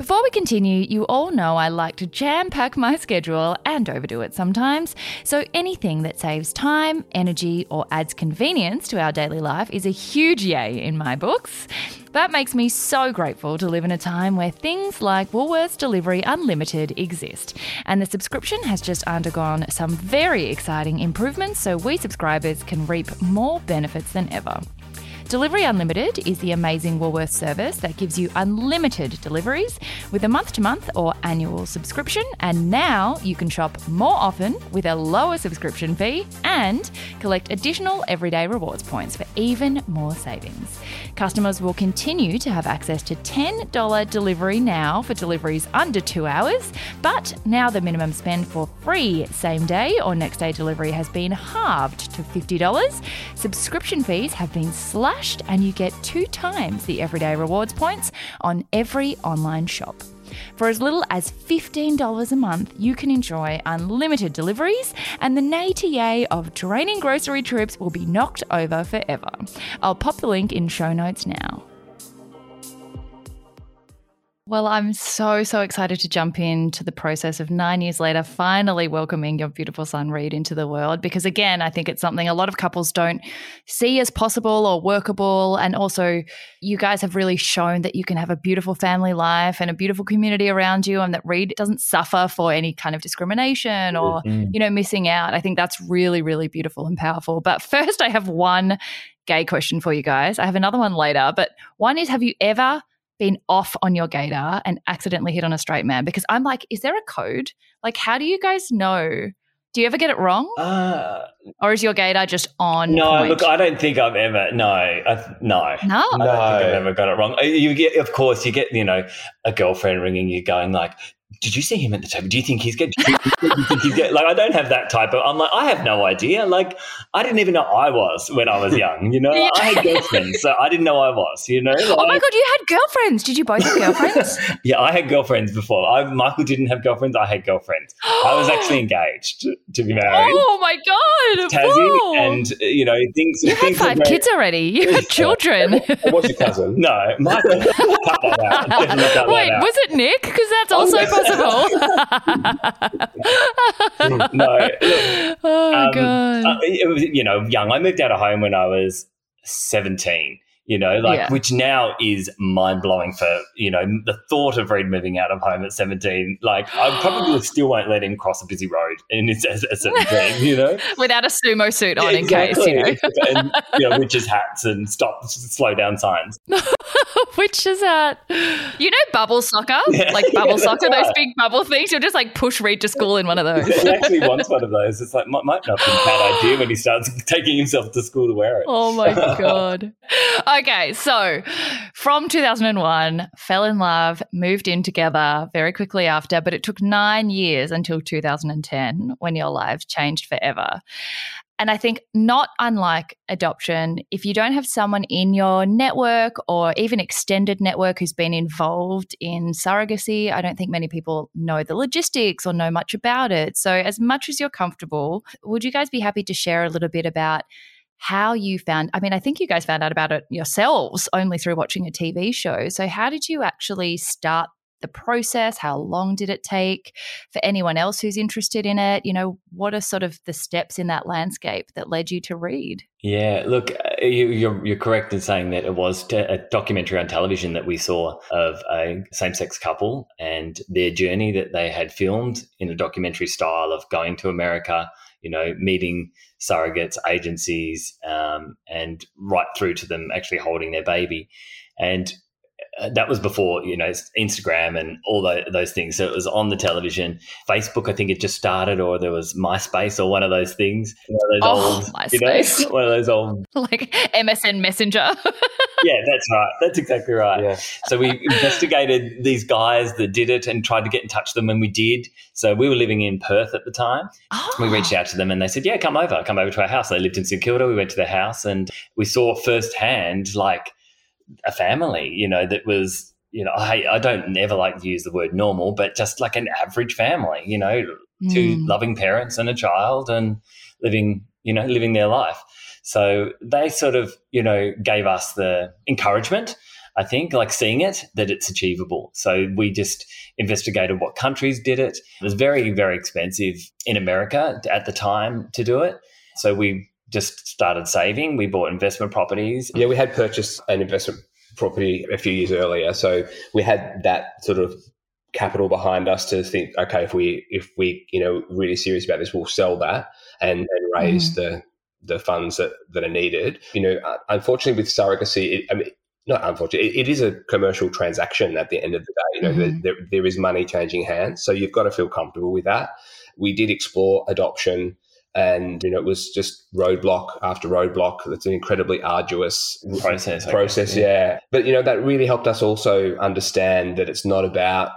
Speaker 1: Before we continue, you all know I like to jam pack my schedule and overdo it sometimes. So anything that saves time, energy, or adds convenience to our daily life is a huge yay in my books. That makes me so grateful to live in a time where things like Woolworths Delivery Unlimited exist. And the subscription has just undergone some very exciting improvements so we subscribers can reap more benefits than ever. Delivery Unlimited is the amazing Woolworths service that gives you unlimited deliveries with a month to month or annual subscription. And now you can shop more often with a lower subscription fee and collect additional everyday rewards points for even more savings. Customers will continue to have access to $10 delivery now for deliveries under two hours, but now the minimum spend for free same day or next day delivery has been halved to $50. Subscription fees have been slashed slashed, and you get two times the everyday rewards points on every online shop. For as little as $15 a month, you can enjoy unlimited deliveries, and the yay of draining grocery trips will be knocked over forever. I'll pop the link in show notes now. Well, I'm so, so excited to jump into the process of nine years later, finally welcoming your beautiful son, Reed, into the world. Because again, I think it's something a lot of couples don't see as possible or workable. And also, you guys have really shown that you can have a beautiful family life and a beautiful community around you, and that Reed doesn't suffer for any kind of discrimination or, mm-hmm. you know, missing out. I think that's really, really beautiful and powerful. But (laughs) first, I have one gay question for you guys. I have another one later. But one is Have you ever been off on your gaydar and accidentally hit on a straight man? Because I'm like, is there a code? Like, how do you guys know? Do you ever get it wrong?
Speaker 3: Uh,
Speaker 1: or is your gaydar just on?
Speaker 3: No,
Speaker 1: point?
Speaker 3: look, I don't think I've ever. No, I, no.
Speaker 1: no.
Speaker 3: I don't think I've
Speaker 2: No.
Speaker 3: ever got it wrong. Uh, You get, of course, you get, you know, a girlfriend ringing you, going like, "Did you see him at the table? Do you think he's good? Do you think, do you think he's good?" Like, I don't have that type of. I'm like, I have no idea. Like, I didn't even know I was when I was young. You know,
Speaker 1: Yeah.
Speaker 3: I had girlfriends, so I didn't know I was. You know,
Speaker 1: Oh my god, you had girlfriends. Did you both have girlfriends? (laughs)
Speaker 3: yeah, I had girlfriends before. I, Michael didn't have girlfriends. I had girlfriends. I was actually (gasps) engaged to be married.
Speaker 1: Oh my god!
Speaker 3: Tassie,
Speaker 1: Whoa.
Speaker 3: and you know things.
Speaker 1: you had
Speaker 3: things were
Speaker 1: five kids already. You had children.
Speaker 2: What's your cousin.
Speaker 3: No, Michael, (laughs) cut that out. Definitely cut that
Speaker 1: Wait, was it Nick? Because that's
Speaker 3: Oh,
Speaker 1: also. Possible. (laughs)
Speaker 3: no, look,
Speaker 1: oh
Speaker 3: um,
Speaker 1: god.
Speaker 3: uh, it was, you know, young. I moved out of home when I was 17, you know, like,
Speaker 1: Yeah.
Speaker 3: which now is mind blowing for, you know, the thought of Reed moving out of home at 17. Like, I probably (gasps) still won't let him cross a busy road in his, at 17, you know? (laughs)
Speaker 1: Without a sumo suit on, in case you know.
Speaker 3: Exactly. (laughs) and, (laughs) you know, witches' hats and stop, slow down signs.
Speaker 1: Which is that? You know, bubble soccer,
Speaker 3: Yeah.
Speaker 1: like bubble
Speaker 3: Yeah,
Speaker 1: soccer, those big bubble things. You'll just like push Reed to school in one of those.
Speaker 3: He actually wants one of those. It's like, might, might not be a bad idea when he starts taking himself to school to wear it.
Speaker 1: Oh my god. Okay, so from 2001, fell in love, moved in together very quickly after, but it took 9 years until 2010 when your lives changed forever. And I think not unlike adoption, if you don't have someone in your network or even extended network who's been involved in surrogacy, I don't think many people know the logistics or know much about it. So as much as you're comfortable, would you guys be happy to share a little bit about how you found I mean I think you guys found out about it yourselves only through watching a TV show. So how did you actually start the process? How long did it take for anyone else who's interested in it? You know, what are sort of the steps in that landscape that led you to Reed?
Speaker 3: Yeah, look, uh, you, you're you're correct in saying that it was a documentary on television that we saw of a same-sex couple and their journey that they had filmed in a documentary style of going to America, you know, meeting surrogates, agencies, um, and right through to them actually holding their baby, and Uh, that was before you know Instagram and all tho- those things. So it was on the television. Facebook, I think it just started, or there was MySpace, or one of those things. One of those
Speaker 1: Oh,
Speaker 3: old, you know,
Speaker 1: MySpace. (laughs)
Speaker 3: one of those old. (laughs)
Speaker 1: like MSN Messenger. (laughs)
Speaker 3: Yeah, that's right. That's exactly right.
Speaker 2: Yeah.
Speaker 3: So we investigated these guys that did it and tried to get in touch with them, and we did. So we were living in Perth at the time.
Speaker 1: oh.
Speaker 3: We ah. reached out to them, and they said, "Yeah, come over, come over to our house." They lived in St Kilda. We went to their house, and we saw firsthand like a family. You know, that was you know, I I don't never like to use the word normal, but just like an average family. You know, two
Speaker 1: Mm.
Speaker 3: loving parents and a child and living you know living their life so they sort of you know gave us the encouragement i think like seeing it that it's achievable so we just investigated what countries did it it was very very expensive in america at the time to do it so we just started saving we bought investment properties
Speaker 2: Yeah, we had purchased an investment property a few years earlier, so we had that sort of capital behind us to think, okay, if we if we you know really serious about this, we'll sell that and, and raise the the funds that, that are needed. You know, uh, unfortunately with surrogacy, it, I mean. Not unfortunately, it, it is a commercial transaction at the end of the day. You know,
Speaker 1: Mhm.
Speaker 2: there, there is money changing hands, so you've got to feel comfortable with that. We did explore adoption, and you know, it was just roadblock after roadblock. It's an incredibly arduous
Speaker 3: process I guess.
Speaker 2: process yeah but you know that really helped us also understand that it's not about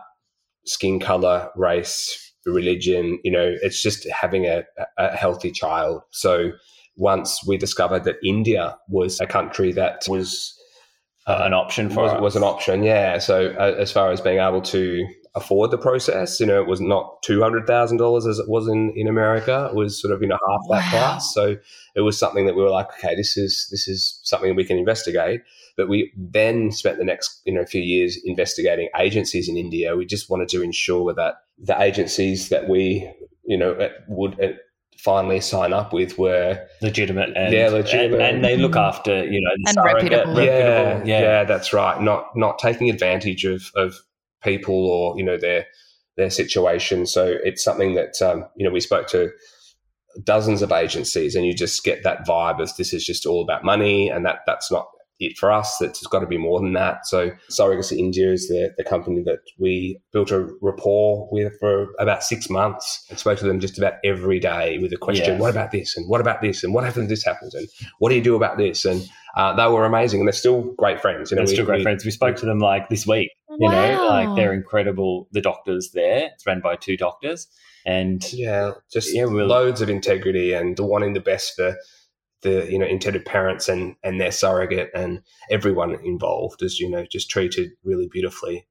Speaker 2: skin color race religion you know it's just having a, a healthy child so once we discovered that india was a country that was
Speaker 3: Uh, an option for
Speaker 2: was,
Speaker 3: us.
Speaker 2: was an option yeah so uh, as far as being able to afford the process you know it was not $200000 as it was in, in america it was sort of you know half that
Speaker 1: Wow.
Speaker 2: price so it was something that we were like okay this is this is something we can investigate but we then spent the next you know few years investigating agencies in india we just wanted to ensure that the agencies that we you know uh, would uh, finally sign up with were
Speaker 3: legitimate and,
Speaker 2: Yeah, legitimate.
Speaker 3: and, and they look after you know the
Speaker 1: And reputable.
Speaker 2: yeah,
Speaker 3: yeah,
Speaker 2: yeah, that's right. Not not taking advantage of of people or you know their their situation. So it's something that um, you know we spoke to dozens of agencies, and you just get that vibe of this is just all about money, and that that's not it for us. It's got to be more than that. So Surrogacy India is the, the company that we built a rapport with for about six months and spoke to them just about every day with a question,
Speaker 3: Yeah.
Speaker 2: what about this? And what about this? And what happens if this happens? And what do you do about this? And uh, they were amazing and they're still great friends. You know,
Speaker 3: They're
Speaker 2: we-
Speaker 3: still great
Speaker 2: we-
Speaker 3: friends. We spoke to them like this week. You know, like they're incredible. The doctors there, it's run by two doctors, and
Speaker 2: Yeah, just
Speaker 3: Yeah, we'll-
Speaker 2: loads of integrity and the wanting the best for the you know intended parents and and their surrogate and everyone involved is you know just treated really beautifully.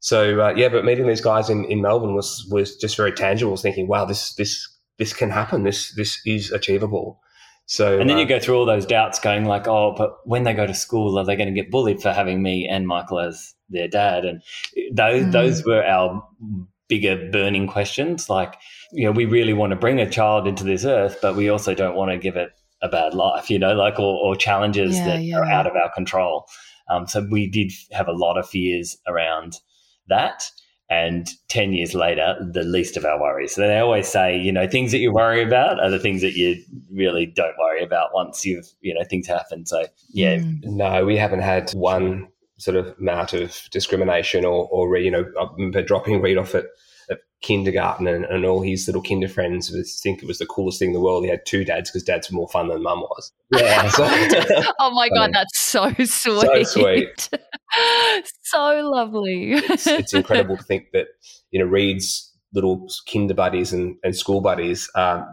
Speaker 2: So uh, yeah, but meeting these guys in, in Melbourne was was just very tangible. I was thinking, wow, this this this can happen. This this is achievable. So
Speaker 3: and then
Speaker 2: uh,
Speaker 3: you go through all those doubts, going like, oh, but when they go to school, are they going to get bullied for having me and Michael as their dad? And those
Speaker 1: Mm.
Speaker 3: those were our bigger burning questions. Like, you know, we really want to bring a child into this earth, but we also don't want to give it a bad life, you know, like or, or challenges
Speaker 1: Yeah,
Speaker 3: that
Speaker 1: yeah.
Speaker 3: are out of our control. Um, so we did have a lot of fears around that. And 10 years later, the least of our worries. So they always say, you know, things that you worry about are the things that you really don't worry about once you've, you know, things happen. So, yeah,
Speaker 1: Mm.
Speaker 2: No, we haven't had one sort of amount of discrimination or, or you know, I remember dropping Reed off at, at kindergarten and, and all his little kinder friends was think it was the coolest thing in the world. He had two dads because dads were more fun than mum was.
Speaker 3: yeah. (laughs)
Speaker 2: So-
Speaker 1: Oh my god,
Speaker 2: Funny.
Speaker 1: that's so sweet.
Speaker 2: sweet. (laughs)
Speaker 1: so lovely.
Speaker 2: it's, it's incredible to think that, you know, Reed's little kinder buddies and, and school buddies, um,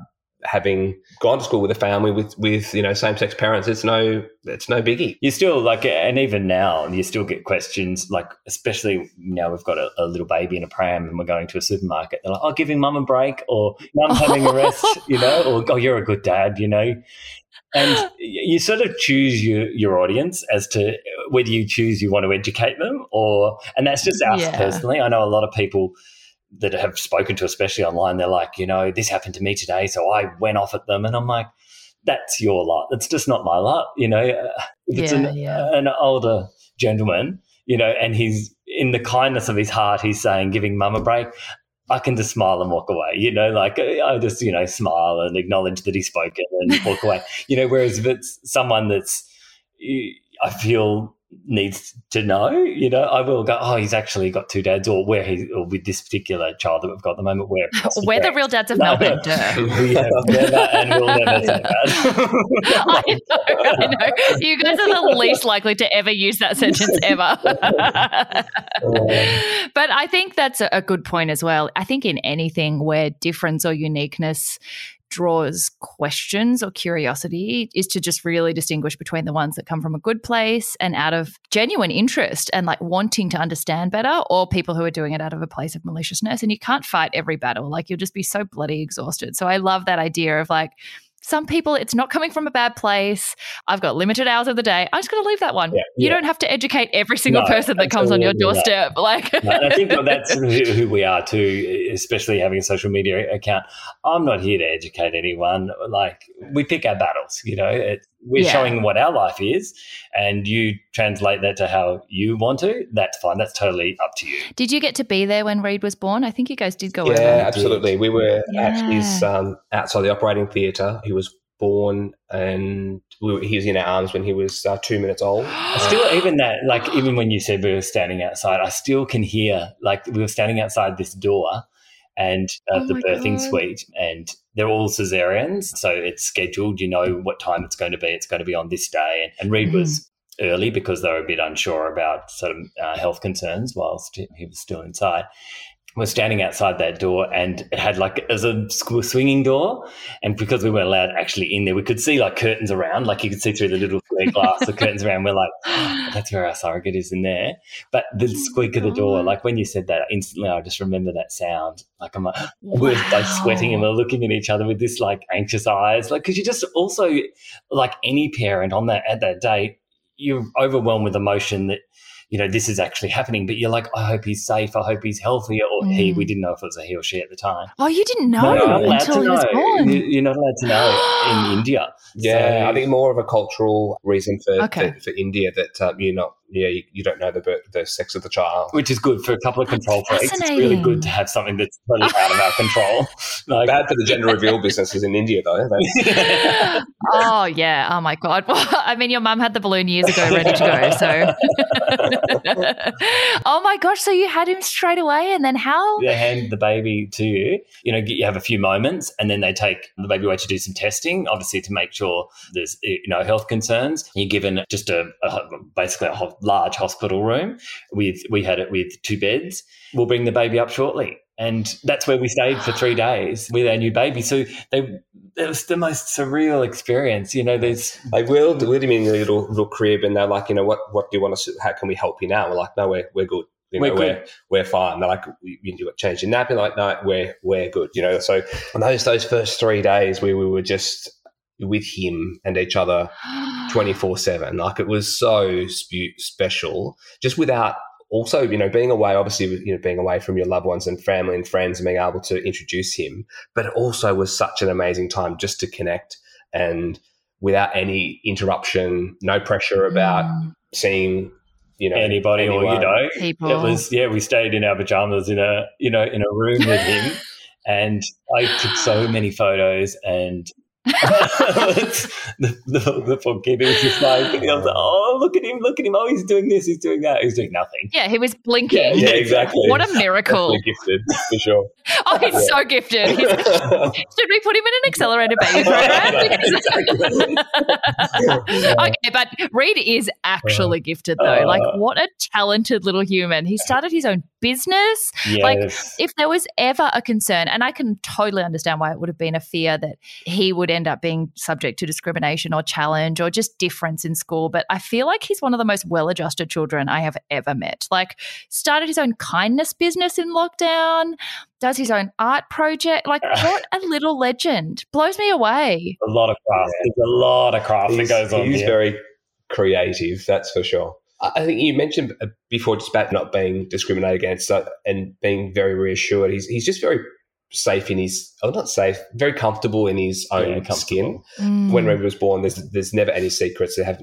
Speaker 2: having gone to school with a family with, with you know, same sex parents, it's no, it's no biggie.
Speaker 3: you still like, and even now, you still get questions like, especially now we've got a, a little baby in a pram and we're going to a supermarket. They're like, "Oh, giving mum a break," or "Mum's having a rest," (laughs) you know, or "Oh, you're a good dad," you know. And you sort of choose your your audience as to whether you choose you want to educate them or, and that's just us
Speaker 1: Yeah.
Speaker 3: personally. I know a lot of people that have spoken to, especially online, they're like, you know, this happened to me today, so I went off at them, and I'm like, that's your lot. It's just not my lot, you know. If it's
Speaker 1: Yeah,
Speaker 3: an,
Speaker 1: yeah.
Speaker 3: an older gentleman, you know, and he's in the kindness of his heart, he's saying, giving mum a break. I can just smile and walk away, you know, like I just, you know, smile and acknowledge that he's spoken and walk away, (laughs) you know. Whereas if it's someone that's, I feel needs to know, you know, I will go, oh, he's actually got two dads, or where he, or with this particular child that we've got at the moment, where (laughs)
Speaker 1: We're the real dads of
Speaker 3: No.
Speaker 1: Melbourne. (laughs)
Speaker 3: we have never and will never (laughs) say that.
Speaker 1: I know, I know. You guys are the least likely to ever use that sentence ever. but I think that's a a good point as well. I think in anything where difference or uniqueness draws questions or curiosity is to just really distinguish between the ones that come from a good place and out of genuine interest and like wanting to understand better or people who are doing it out of a place of maliciousness. And you can't fight every battle. Like you'll just be so bloody exhausted. So i love that idea of like some people it's not coming from a bad place i've got limited hours of the day i'm just going to leave that one
Speaker 2: Yeah,
Speaker 1: you
Speaker 3: yeah.
Speaker 1: don't have to educate every single
Speaker 3: No,
Speaker 1: person that comes on your doorstep (laughs) like
Speaker 3: and I think that's who who we are too, especially having a social media account. I'm not here to educate anyone. Like we pick our battles, you know. It, we're
Speaker 1: Yeah.
Speaker 3: showing what our life is, and you translate that to how you want to. That's fine. That's totally up to you.
Speaker 1: Did you get to be there when Reed was born? I think you guys did go
Speaker 2: Yeah,
Speaker 1: over.
Speaker 2: absolutely. We were at his um, outside the operating theatre. He was born and we were, he was in our arms when he was uh, two minutes old. (gasps)
Speaker 3: I still, even that, like, even when you said we were standing outside, I still can hear, like, we were standing outside this door and uh,
Speaker 1: Oh
Speaker 3: the birthing
Speaker 1: God.
Speaker 3: suite, and they're all cesareans. So it's scheduled, you know what time it's going to be. It's going to be on this day. And, and Reed
Speaker 1: Mhm.
Speaker 3: was early because they were a bit unsure about sort of uh, health concerns whilst he was still inside. We're standing outside that door, and it had like as a swinging door, and because we weren't allowed actually in there, we could see like curtains around, like you could see through the little square glass, the curtains around. We're like, ah, that's where our surrogate is in there. But the oh squeak of the door, like when you said that, instantly I just remember that sound. Like I'm like, (gasps) we're like sweating and we're looking at each other with this like anxious eyes, like because you just also like any parent on that at that date you're overwhelmed with emotion that you know this is actually happening, but you're like, I hope he's safe, I hope he's healthy, or he.
Speaker 1: Mm.
Speaker 3: We didn't know if it was a he or she at the time.
Speaker 1: Oh, you didn't know
Speaker 3: No, you're not allowed
Speaker 1: until
Speaker 3: to
Speaker 1: he was
Speaker 3: know.
Speaker 1: born.
Speaker 3: You- You're not allowed to know in (gasps) India.
Speaker 2: Yeah,
Speaker 3: So-
Speaker 2: I think more of a cultural reason for
Speaker 1: Okay.
Speaker 2: for, for India that um, you're not yeah, you, you don't know the birth, the sex of the child.
Speaker 3: Which is good for a couple of control freaks. It's really good to have something that's totally out of our control. (laughs) Like,
Speaker 2: Bad for the gender reveal businesses in India, though. (laughs)
Speaker 1: Oh yeah. Oh my god. Well, (laughs) I mean, your mum had the balloon years ago, ready to go. So. oh my gosh. So you had him straight away, and then how?
Speaker 3: they hand the baby to you. You know, you have a few moments, and then they take the baby away to do some testing, obviously to make sure there's you know health concerns. You're given just a, a basically a ho- large hospital room with we had it with two beds. We'll bring the baby up shortly. And that's where we stayed for three (gasps) days with our new baby. So they, it was the most surreal experience. You know, there's
Speaker 2: They will wheeled him in the little little crib, and they're like, you know, what what do you want us? To, how can we help you now? We're like, no, we're we're good. You know,
Speaker 3: We're
Speaker 2: we're,
Speaker 3: good.
Speaker 2: we're fine. They're like, you can do it, change your nappy. Like, no, we're we're good. You know, so on those those first three days, we, we were just with him and each other (gasps) twenty four seven. Like it was so spe- special, just without. Also, you know, being away, obviously, you know, being away from your loved ones and family and friends and being able to introduce him, but it also was such an amazing time just to connect and without any interruption, no pressure about
Speaker 1: Mm,
Speaker 2: seeing, you know,
Speaker 3: anybody or you know
Speaker 1: people.
Speaker 3: it was yeah we stayed in our pajamas in a you know in a room with him (laughs) and i took so many photos and (laughs) the, the, the kid was just like was like oh look at him look at him oh he's doing this he's doing that he's doing nothing
Speaker 1: yeah, he was blinking.
Speaker 3: Yeah,
Speaker 2: Yeah, exactly.
Speaker 1: What a miracle.
Speaker 2: Gifted for sure. (laughs)
Speaker 1: Oh, he's so gifted. He's, (laughs) should we put him in an accelerated baby program? okay, but Reed is actually gifted though. Like,
Speaker 3: Uh.
Speaker 1: what a talented little human. He started his own business. Like, If there was ever a concern, and I can totally understand why it would have been a fear that he would end up being subject to discrimination or challenge or just difference in school, but I feel like he's one of the most well adjusted children I have ever met. Like, started his own kindness business in lockdown, does his own art project. Like, (laughs) what a little legend. Blows me away.
Speaker 3: a lot of craft there's a lot of craft that goes on
Speaker 2: he's
Speaker 3: here.
Speaker 2: very creative, that's for sure. I I think you mentioned uh, before just about not being discriminated against uh, and being very reassured. He's he's just very safe in his, oh, not safe, very comfortable in his own
Speaker 3: comfortable.
Speaker 2: skin.
Speaker 1: Mm.
Speaker 2: when Ruby was born, there's there's never any secrets. There have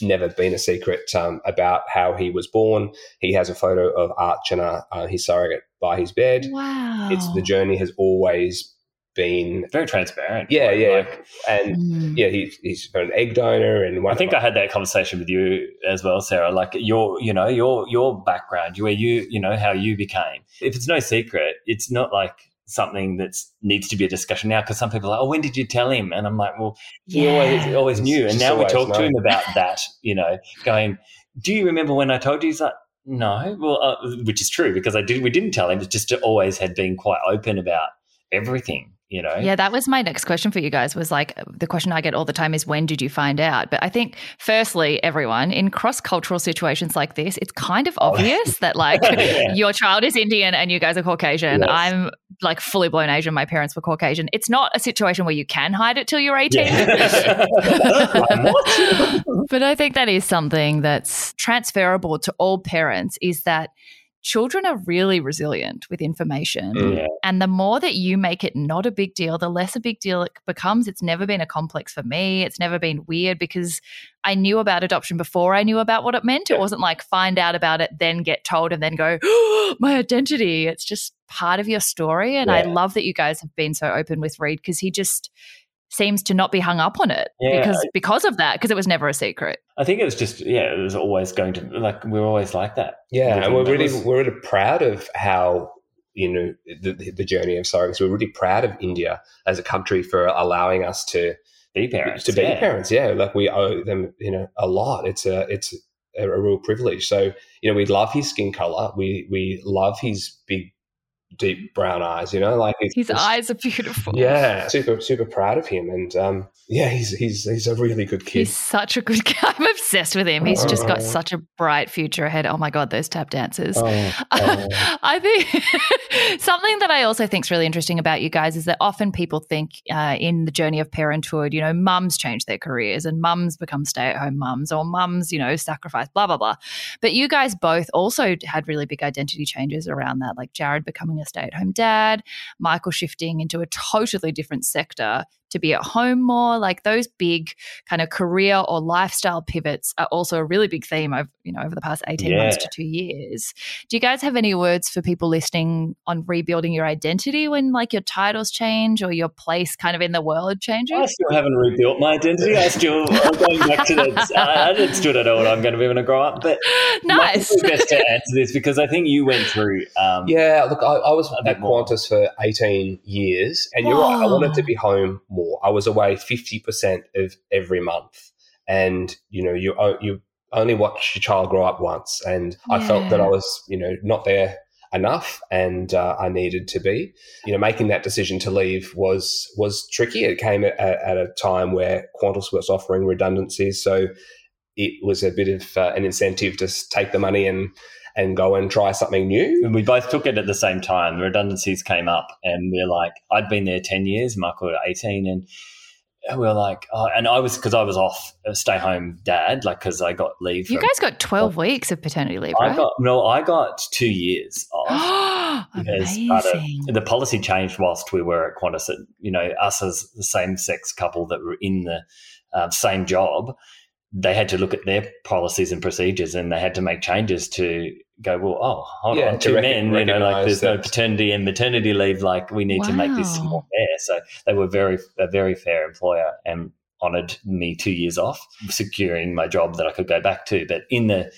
Speaker 2: never been a secret um, about how he was born. He has a photo of Archana, uh, his surrogate, by his bed.
Speaker 1: wow.
Speaker 2: It's the journey has always been,
Speaker 3: very transparent
Speaker 2: yeah,
Speaker 3: Like,
Speaker 2: yeah,
Speaker 3: like,
Speaker 2: and
Speaker 1: Mm.
Speaker 2: yeah, he, he's an egg donor, and
Speaker 3: I think
Speaker 2: of
Speaker 3: I had that conversation with you as well, Sarah. Like your, you know, your your background, where you, you know, how you became. If it's no secret, it's not like something that needs to be a discussion now. Because some people are like, "Oh, when did you tell him?" And I'm like, "Well, he always
Speaker 1: Yeah.
Speaker 3: always knew." And now we talk to him about that. You know, going, "Do you remember when I told you?" He's like, "No." Well, uh, which is true because I did. We didn't tell him. It just always had been quite open about everything. You know.
Speaker 1: Yeah, that was my next question for you guys. Was like the question I get all the time is when did you find out? But I think, firstly, everyone in cross cultural situations like this, it's kind of oh, (laughs) obvious that like (laughs)
Speaker 3: Yeah.
Speaker 1: your child is Indian and you guys are Caucasian.
Speaker 2: Yes.
Speaker 1: I'm like fully blown Asian. My parents were Caucasian. It's not a situation where you can hide it till you're 18.
Speaker 3: Yeah. (laughs)
Speaker 1: But I think that is something that's transferable to all parents is that children are really resilient with information.
Speaker 2: Mm.
Speaker 3: Yeah.
Speaker 1: And the more that you make it not a big deal, the less a big deal it becomes. It's never been a complex for me. It's never been weird because I knew about adoption before I knew about what it meant. It wasn't like find out about it, then get told, and then go, oh, (gasps) my identity. It's just part of your story. And I love that you guys have been so open with Reed because he just seems to not be hung up on it
Speaker 3: Yeah,
Speaker 1: because because of that because it was never a secret
Speaker 3: I think it was just yeah, it was always going to like we were always like that.
Speaker 2: Yeah, and we're really
Speaker 3: was-
Speaker 2: we're really proud of how you know the, the journey of surrogacy. We're really proud of India as a country for allowing us to
Speaker 3: be parents
Speaker 2: to be
Speaker 3: yeah.
Speaker 2: parents. Yeah, like we owe them you know a lot. It's a it's a, a real privilege. So you know we love his skin color. We we love his big deep brown eyes. You know, like
Speaker 1: his eyes are beautiful
Speaker 2: Yeah, super super proud of him, and um, yeah, he's he's he's a really good kid.
Speaker 1: He's such a good (laughs) guy. I'm obsessed with him. He's just got
Speaker 2: Oh.
Speaker 1: such a bright future ahead. Oh my God, those tap dancers.
Speaker 3: Oh, (laughs) oh.
Speaker 1: I think (laughs) something that I also think is really interesting about you guys is that often people think uh, in the journey of parenthood, you know, mums change their careers and mums become stay at home mums or mums, you know, sacrifice, blah, blah, blah. But you guys both also had really big identity changes around that, like Jared becoming a stay at home dad, Michael shifting into a totally different sector to be at home more? Like those big kind of career or lifestyle pivots are also a really big theme of, you know, over the past 18
Speaker 3: Yeah.
Speaker 1: months to two years. Do you guys have any words for people listening on rebuilding your identity when like your titles change or your place kind of in the world changes?
Speaker 3: I still haven't rebuilt my identity. I still I'm going back to that. I, I still don't know what I'm going to be when I grow up. But (laughs)
Speaker 1: nice.
Speaker 3: Michael's best to answer this because I think you went through. Um,
Speaker 2: Yeah, look, I, I was
Speaker 3: A bit
Speaker 2: at
Speaker 3: more.
Speaker 2: Qantas for 18 years, and you're right, I wanted to be home more. I was away 50% of every month. And, you know, you, you only watch your child grow up once. And I felt that I was, you know, not there enough and uh, I needed to be. You know, making that decision to leave was was tricky. It came at, at a time where Qantas was offering redundancies. So it was a bit of uh, an incentive to take the money and and go and try something new.
Speaker 3: And we both took it at the same time. The redundancies came up, and we are like, I'd been there 10 years, Michael 18. And we were like, oh, and I was, because I was off, stay home dad, like, because I got leave.
Speaker 1: You
Speaker 3: from-
Speaker 1: guys got 12 weeks of paternity leave, right?
Speaker 3: I got, no, I got two years off. (gasps) because of-
Speaker 1: Amazing.
Speaker 3: the policy changed whilst we were at Qantas. That, you know, us as the same sex couple that were in the um, same job, they had to look at their policies and procedures and they had to make changes to go, well, oh, hold
Speaker 2: Yeah,
Speaker 3: on, two
Speaker 2: rec-
Speaker 3: men, you know, like
Speaker 2: recognise
Speaker 3: there's no paternity and maternity leave. Like we need to make this more fair. So they were very, a very fair employer and honoured me two years off, securing my job that I could go back to. But in the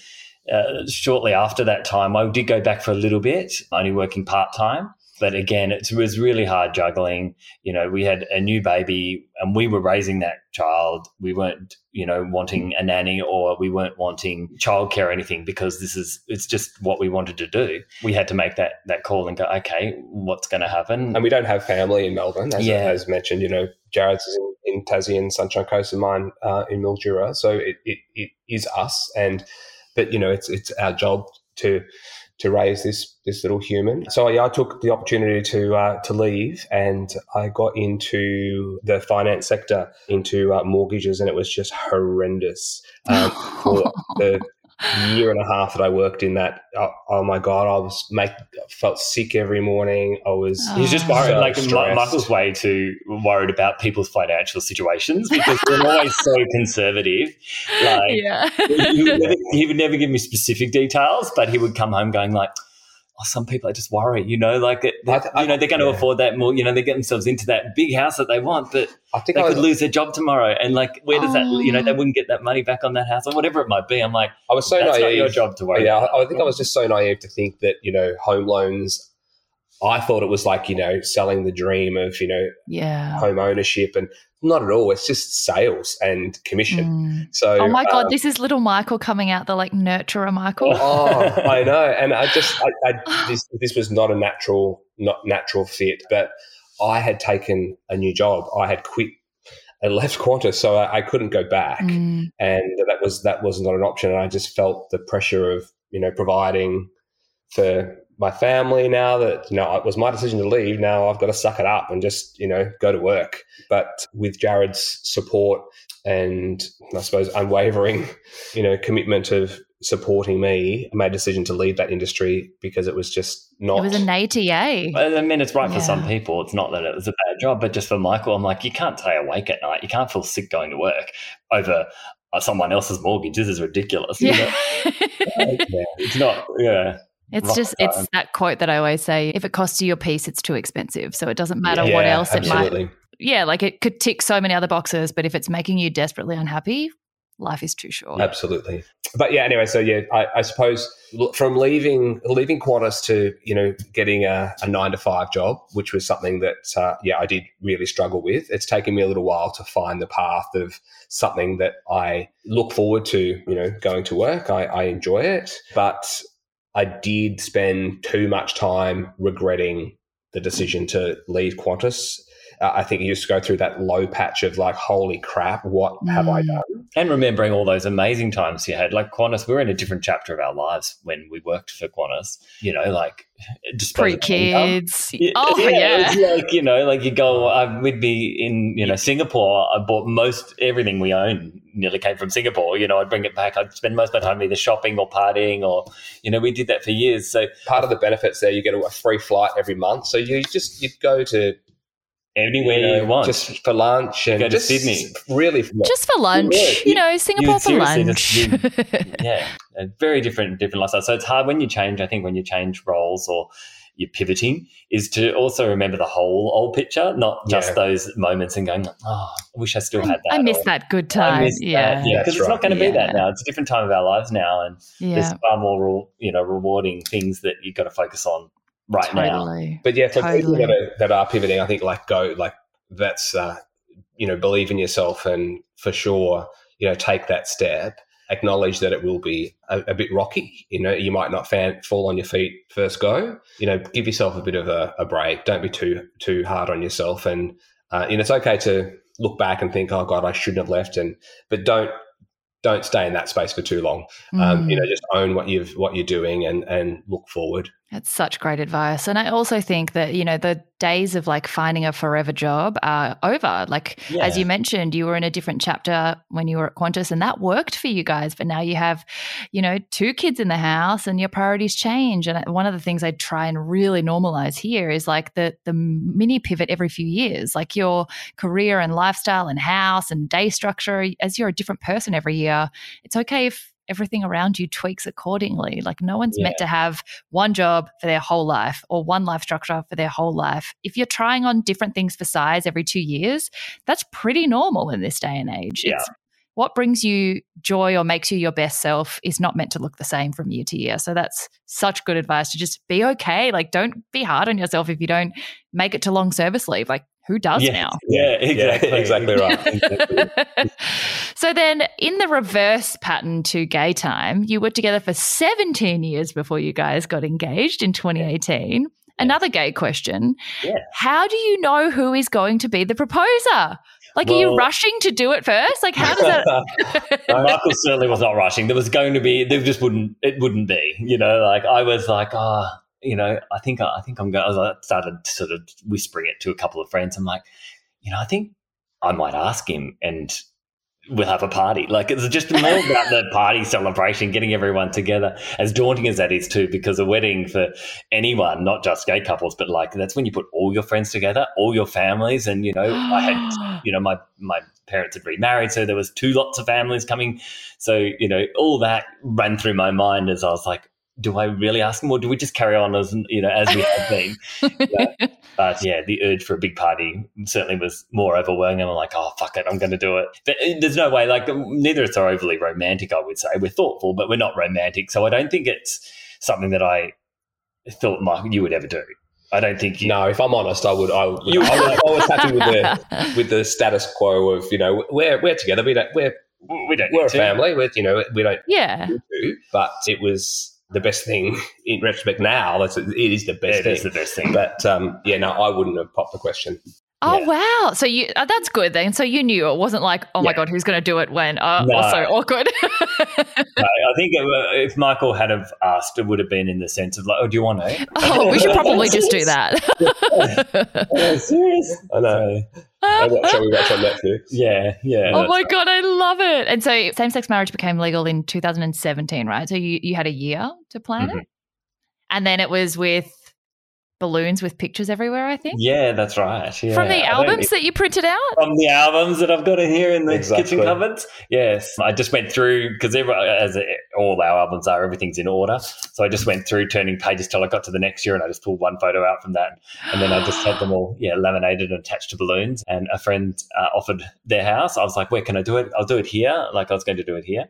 Speaker 3: uh, shortly after that time, I did go back for a little bit, only working part time. But again, it was really hard juggling. You know, we had a new baby and we were raising that child. We weren't, you know, wanting a nanny or we weren't wanting childcare or anything because this is, it's just what we wanted to do. We had to make that, that call and go, okay, what's going to happen?
Speaker 2: And we don't have family in Melbourne, as,
Speaker 3: Yeah.
Speaker 2: as mentioned. You know, Jared's is in, in Tassie and Sunshine Coast, and mine uh, in Mildura. So it, it, it is us, and but you know, it's it's our job to to raise this this little human. So yeah, I took the opportunity to uh, to leave, and I got into the finance sector, into uh, mortgages, and it was just horrendous. Um, for (laughs) the year and a half that I worked in that, oh, oh my god, I was make felt sick every morning. I was
Speaker 1: Oh.
Speaker 3: He's just worried,
Speaker 2: so
Speaker 3: like Mi-
Speaker 2: stressed.
Speaker 3: Michael's way too worried about people's financial situations because we're always so conservative. Like
Speaker 1: yeah.
Speaker 3: he, would (laughs) never, he would never give me specific details, but he would come home going like, "Oh, some people are just worried, you know, like it,
Speaker 2: I th- I-
Speaker 3: you know they're going to
Speaker 2: yeah.
Speaker 3: afford that more, you know, they get themselves into that big house that they want, but
Speaker 2: I think
Speaker 3: they
Speaker 2: I
Speaker 3: could
Speaker 2: was,
Speaker 3: lose their job tomorrow, and like where does that, you know, they
Speaker 1: Oh.
Speaker 3: wouldn't get that money back on that house or whatever it might be. I'm like,
Speaker 2: I was so
Speaker 3: that's not
Speaker 2: naive.
Speaker 3: your job to worry.
Speaker 2: Yeah,
Speaker 3: about.
Speaker 2: I, I think I was just so naive to think that you know home loans. I thought it was like you know selling the dream of you know
Speaker 1: Yeah.
Speaker 2: home ownership, and not at all. It's just sales and commission.
Speaker 1: Mm.
Speaker 2: So
Speaker 1: Oh my god,
Speaker 2: um,
Speaker 1: this is little Michael coming out, the like nurturer Michael.
Speaker 2: oh, (laughs) I know, and I just I, I, (gasps) this this was not a natural not natural fit, but I had taken a new job. I had quit. and (laughs) left Qantas, so I, I couldn't go back.
Speaker 1: Mm.
Speaker 2: and that was that was not an option. And I just felt the pressure of you know providing for my family now that you know it was my decision to leave. Now I've got to suck it up and just you know go to work. But with Jared's support and I suppose unwavering you know commitment of supporting me, I made a decision to leave that industry because it was just not.
Speaker 1: It was an ATA.
Speaker 3: I mean, it's right for some people. It's not that it was a bad job, but just for Michael, I'm like, you can't stay awake at night. You can't feel sick going to work over uh, someone else's mortgage. This is ridiculous.
Speaker 1: Yeah.
Speaker 3: know? (laughs) Yeah, it's not. Yeah,
Speaker 1: It's just
Speaker 3: time.
Speaker 1: it's that quote that I always say, if it costs you your peace, it's too expensive. So it doesn't matter
Speaker 2: yeah,
Speaker 1: what else it might
Speaker 2: absolutely.
Speaker 1: Yeah, like it could tick so many other boxes, but if it's making you desperately unhappy, life is too short.
Speaker 2: Absolutely. But yeah, anyway, so yeah, I, I suppose from leaving leaving Qantas to you know getting a, a nine to five job, which was something that uh, yeah I did really struggle with. It's taken me a little while to find the path of something that I look forward to. You know, going to work, I, I enjoy it, but I did spend too much time regretting the decision to leave Qantas. Uh, I think you just go through that low patch of like, holy crap, what have I
Speaker 1: Mm.
Speaker 2: done?
Speaker 3: and remembering all those amazing times you had, like Qantas. We were in a different chapter of our lives when we worked for Qantas. You know, like
Speaker 1: Pre (laughs)
Speaker 3: disposable
Speaker 1: kids. Oh, (laughs) yeah.
Speaker 3: was like you know, like you go. I, we'd be in you know Singapore. I bought most everything we own nearly came from Singapore. You know, I'd bring it back. I'd spend most of my time either shopping or partying, or you know, we did that for years. So
Speaker 2: part of the benefits there, you get a free flight every month. So you just you go to
Speaker 3: anywhere
Speaker 2: you know,
Speaker 3: you want.
Speaker 2: just for lunch and
Speaker 3: Go to
Speaker 2: just
Speaker 3: Sydney.
Speaker 2: Really, for
Speaker 1: Just for lunch,
Speaker 3: Yeah,
Speaker 1: you know, Singapore for lunch.
Speaker 3: just (laughs) yeah, a very different different lifestyle. So it's hard when you change. I think when you change roles or you're pivoting, is to also remember the whole old picture, not just
Speaker 2: Yeah.
Speaker 3: those moments and going, "Oh, I wish I still had that."
Speaker 1: I miss
Speaker 3: or,
Speaker 1: that good time.
Speaker 3: miss that.
Speaker 1: yeah.
Speaker 3: yeah, because
Speaker 2: That's
Speaker 3: it's not going to be that now. It's a different time of our lives now, and
Speaker 1: Yeah.
Speaker 3: there's far more, you know, rewarding things that you've got to focus on right now.
Speaker 2: But yeah, for people that are, that are pivoting, I think like go like that's uh, you know believe in yourself and for sure you know take that step. Acknowledge that it will be a, a bit rocky. You know, you might not fan, fall on your feet first go. You know, give yourself a bit of a, a break. Don't be too too hard on yourself. And uh, you know, it's okay to look back and think, "Oh God, I shouldn't have left." And but don't don't stay in that space for too long. Um, you
Speaker 1: Mm.
Speaker 2: know, just own what you've what you're doing and and look forward.
Speaker 1: That's such great advice. And I also think that, you know, the days of like finding a forever job are over. Like, as you mentioned, you were in a different chapter when you were at Qantas and that worked for you guys. But now you have, you know, two kids in the house and your priorities change. And one of the things I try and really normalize here is like the, the mini pivot every few years, like your career and lifestyle and house and day structure. As you're a different person every year, it's okay if everything around you tweaks accordingly. Like, no one's meant to have one job for their whole life or one life structure for their whole life. If you're trying on different things for size every two years, that's pretty normal in this day and age.
Speaker 3: Yeah.
Speaker 1: It's what brings you joy or makes you your best self is not meant to look the same from year to year. So that's such good advice to just be okay. Like, don't be hard on yourself if you don't make it to long service leave. Like, who does
Speaker 3: yeah,
Speaker 1: now?
Speaker 3: Yeah,
Speaker 2: Yeah,
Speaker 3: exactly.
Speaker 2: exactly right.
Speaker 3: Exactly. (laughs)
Speaker 1: so then in the reverse pattern to gay time you were together for 17 years before you guys got engaged in 2018 another gay question
Speaker 3: Yeah.
Speaker 1: how do you know who is going to be the proposer like are you rushing to do it first like how does that (laughs)
Speaker 3: Michael certainly was not rushing. There was going to be, there just wouldn't, it wouldn't be. You know, like I was like, oh, you know, I think, I think I'm going. I started sort of whispering it to a couple of friends. I'm like, you know, I think I might ask him, and we'll have a party. Like it's just more (laughs) about the party celebration, getting everyone together. As daunting as that is too, because a wedding for anyone, not just gay couples, but like that's when you put all your friends together, all your families, and you know, I had (gasps) you know my my parents had remarried so there was two lots of families coming so you know all that ran through my mind as i was like do i really ask them or do we just carry on as you know as we have been (laughs) but yeah the urge for a big party certainly was more overwhelming i'm like oh fuck it i'm going to do it but uh, there's no way like neither of us are overly romantic i would say we're thoughtful but we're not romantic so i don't think it's something that i thought Mike, you would ever do i don't think you
Speaker 2: No, if I'm honest, I would. I, would,
Speaker 3: You-
Speaker 2: I, was, I was (laughs) happy with the with the status quo of you know we're we're together. We don't we're
Speaker 3: we don't
Speaker 2: we're
Speaker 3: need
Speaker 2: a
Speaker 3: to.
Speaker 2: family. We're you know we don't
Speaker 1: yeah
Speaker 2: do, but it was the best thing (laughs) in retrospect. Now that's it is the best
Speaker 3: it
Speaker 2: thing.
Speaker 3: is the best thing
Speaker 2: But um, yeah, no, I wouldn't have popped the question.
Speaker 1: oh
Speaker 3: Yeah.
Speaker 1: wow so you uh, that's good then so you knew it wasn't like oh my god who's going to do it when uh,
Speaker 3: No.
Speaker 1: also awkward (laughs)
Speaker 3: No, I think it, uh, if Michael had have asked, it would have been in the sense of like, "Oh, do you want to?"
Speaker 1: oh we should probably just do that (laughs)
Speaker 3: serious?
Speaker 2: I know. I watch, we watch on Netflix.
Speaker 3: Yeah, yeah.
Speaker 1: Oh my god, I love it! And so, same-sex marriage became legal in 2017, right? So you you had a year to plan
Speaker 3: Mhm.
Speaker 1: it, and then it was with balloons with pictures everywhere. I think
Speaker 3: yeah, that's right. Yeah.
Speaker 1: from the albums
Speaker 3: think-
Speaker 1: that you printed out.
Speaker 3: from the albums that I've got in here in the
Speaker 2: Exactly.
Speaker 3: kitchen cupboards. Yes, I just went through because as all our albums are, everything's in order. So I just went through turning pages till I got to the next year, and I just pulled one photo out from that, and then I just had them all yeah laminated and attached to balloons. And a friend uh, offered their house. I was like, "Where can I do it? I'll do it here." Like I was going to do it here.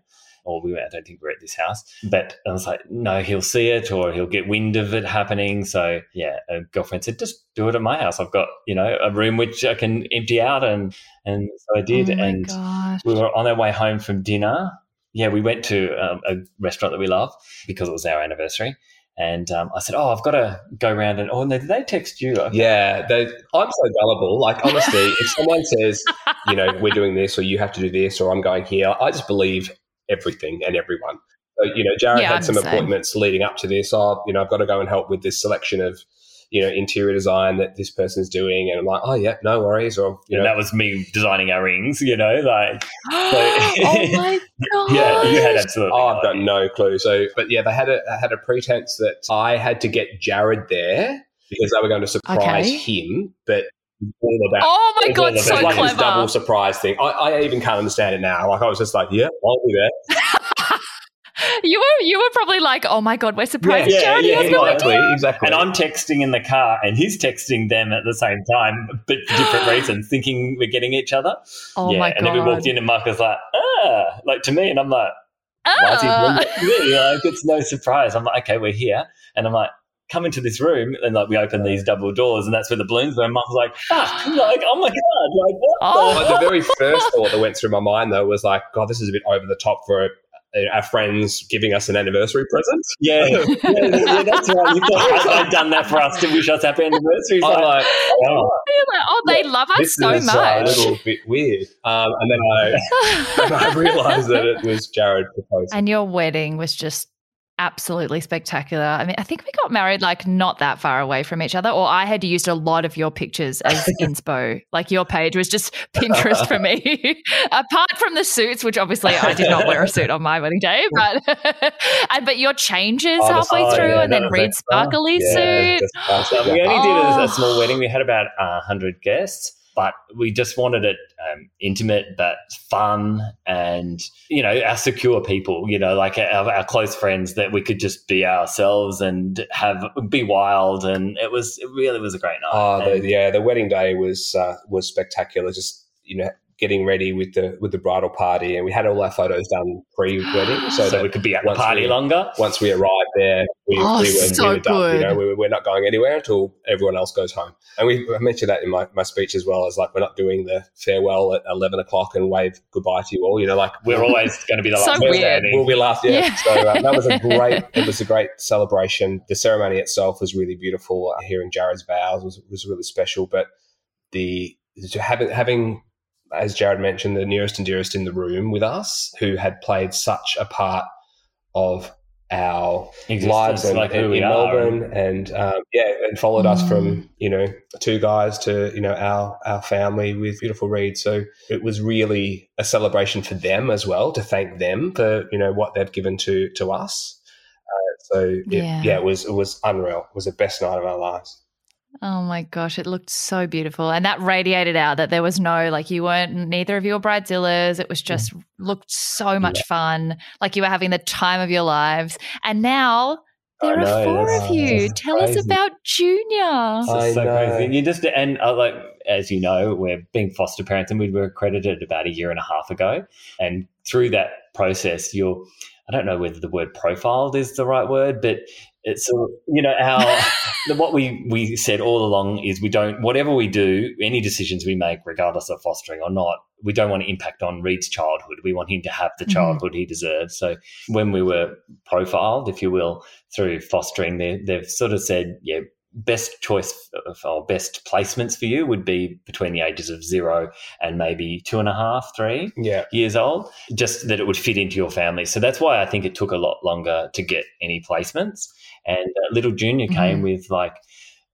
Speaker 3: Or we, went, I don't think we're at this house, but I was like, no, he'll see it or he'll get wind of it happening. So yeah, a girlfriend said, just do it at my house. I've got you know a room which I can empty out, and and so I did.
Speaker 1: oh
Speaker 3: and
Speaker 1: gosh!
Speaker 3: we were on our way home from dinner. Yeah, we went to um, a restaurant that we love because it was our anniversary. And um, I said, "Oh, I've got to go around and oh, no, did they text you?" Okay.
Speaker 2: Yeah, they, I'm so gullible. Like honestly, if someone says, you know, we're doing this or you have to do this or I'm going here, I just believe everything and everyone. So, you know, Jared
Speaker 1: Yeah, I'm
Speaker 2: had some appointments leading up to this. Oh, you know, I've got to go and help with this selection of, you know, interior design that this person's doing. And I'm like, oh, yeah, no worries. Or, you
Speaker 3: And
Speaker 2: know,
Speaker 3: that was me designing our rings. You know, like (gasps) (laughs)
Speaker 1: oh my god! (laughs)
Speaker 3: yeah, you had absolutely.
Speaker 2: Oh, I've got no clue. So, but yeah, they had a had a pretense that I had to get Jared there because they were going to surprise
Speaker 1: Okay.
Speaker 2: him. But all about
Speaker 1: Oh my god, so
Speaker 2: it's like this double surprise thing. I, I even can't understand it now. Like I was just like, yeah, I'll do that. (laughs)
Speaker 1: You were you were probably like, oh my god, we're surprised
Speaker 3: Yeah,
Speaker 1: Jared
Speaker 3: yeah,
Speaker 1: has no
Speaker 3: exactly.
Speaker 1: idea.
Speaker 2: exactly.
Speaker 3: And I'm texting in the car, and he's texting them at the same time, but for different (gasps) reasons, thinking we're getting each other.
Speaker 1: Oh
Speaker 3: yeah,
Speaker 1: my
Speaker 3: and then we walked in, and Mark was like, "Ah," like to me, and I'm like, "Why is he
Speaker 1: Ah. (laughs)
Speaker 3: Like it's no surprise." I'm like, "Okay, we're here," and I'm like. Come into this room and like we open these double doors and that's where the balloons were. And Mark was like, "Fuck!" Like, "Oh my god!" Like, what?
Speaker 1: Oh.
Speaker 2: Like, the very first thought that went through my mind though was like, God, this is a bit over the top for uh, our friends giving us an anniversary present.
Speaker 3: Yeah, (laughs) yeah, yeah, that's right. You thought I'd done that for us to wish us happy anniversary. It's
Speaker 2: I'm
Speaker 3: like,
Speaker 2: like,
Speaker 3: oh,
Speaker 1: You're like, oh, they love us
Speaker 2: this
Speaker 1: so
Speaker 2: is uh, a little bit weird. Um, and then I, (laughs) (laughs) I realized that it was Jared proposing.
Speaker 1: and your wedding was just absolutely spectacular. I mean, I think we got married like not that far away from each other, or I had used a lot of your pictures as (laughs) inspo. Like your page was just Pinterest for me. (laughs) Apart from the suits, which obviously I did not wear a suit on my wedding day, but (laughs) and but your changes
Speaker 2: Oh,
Speaker 1: halfway
Speaker 3: oh,
Speaker 1: through,
Speaker 3: yeah,
Speaker 1: and then
Speaker 3: red.
Speaker 1: Sparkly
Speaker 2: Yeah,
Speaker 1: suit.
Speaker 3: we only did a,
Speaker 1: Oh.
Speaker 3: a small wedding. We had about uh, 100 guests, but we just wanted it um, intimate but fun and, you know, our secure people, you know, like our, our close friends that we could just be ourselves and have be wild. And it was, it really was a great night.
Speaker 2: Oh, the, yeah, the wedding day was uh, was spectacular. Just you know, getting ready with the with the bridal party, and we had all our photos done pre-wedding, so,
Speaker 3: so
Speaker 2: that
Speaker 3: we could be at the
Speaker 2: once
Speaker 3: party
Speaker 2: we-
Speaker 3: longer.
Speaker 2: once we arrived there, we,
Speaker 1: Oh,
Speaker 2: we were,
Speaker 1: so
Speaker 2: we were done. You
Speaker 1: good.
Speaker 2: know, we were, we're not going anywhere until everyone else goes home. And we I mentioned that in my, my speech as well as like we're not doing the farewell at eleven o'clock and wave goodbye to you all. You know, like
Speaker 3: We're always going to be the
Speaker 1: So
Speaker 3: last
Speaker 1: weird.
Speaker 3: one standing.
Speaker 2: We'll be last, yeah.
Speaker 1: Yeah.
Speaker 2: So uh, that was a (laughs) great. It was a great celebration. The ceremony itself was really beautiful. Uh, hearing Jared's vows was was really special. But the having having, as Jared mentioned, the nearest and dearest in the room with us, who had played such a part of our
Speaker 3: Existence,
Speaker 2: lives and,
Speaker 3: like who
Speaker 2: and
Speaker 3: we
Speaker 2: in
Speaker 3: are.
Speaker 2: Melbourne, and um, yeah, and followed us
Speaker 1: Mm.
Speaker 2: from you know two guys to you know our our family with beautiful Reed. So it was really a celebration for them as well to thank them for you know what they've given to to us. Uh, so it,
Speaker 1: Yeah.
Speaker 2: yeah. it was it was unreal. It was the best night of our lives.
Speaker 1: Oh my gosh, it looked so beautiful. And that radiated out that there was no, like, you weren't, neither of you were bridezillas. It was just looked so much fun. Like you were having the time of your lives. And now there
Speaker 3: I
Speaker 1: are
Speaker 3: know,
Speaker 1: four of you.
Speaker 2: that's
Speaker 1: Tell us about Junior.
Speaker 3: It's
Speaker 2: I
Speaker 3: so
Speaker 2: know.
Speaker 3: crazy. You just and uh, like as you know, we're being foster parents, and we were accredited about a year and a half ago. And through that process, you're I don't know whether the word profiled is the right word, but it's you know our (laughs) what we we said all along is we don't whatever we do, any decisions we make, regardless of fostering or not, we don't want to impact on Reed's childhood. We want him to have the
Speaker 1: Mhm.
Speaker 3: childhood he deserves. So when we were profiled, if you will, through fostering, they, they've sort of said, yeah, best choice or best placements for you would be between the ages of zero and maybe two and a half, three
Speaker 2: Yeah,
Speaker 3: years old, just that it would fit into your family. So that's why I think it took a lot longer to get any placements. And uh, little junior came with like,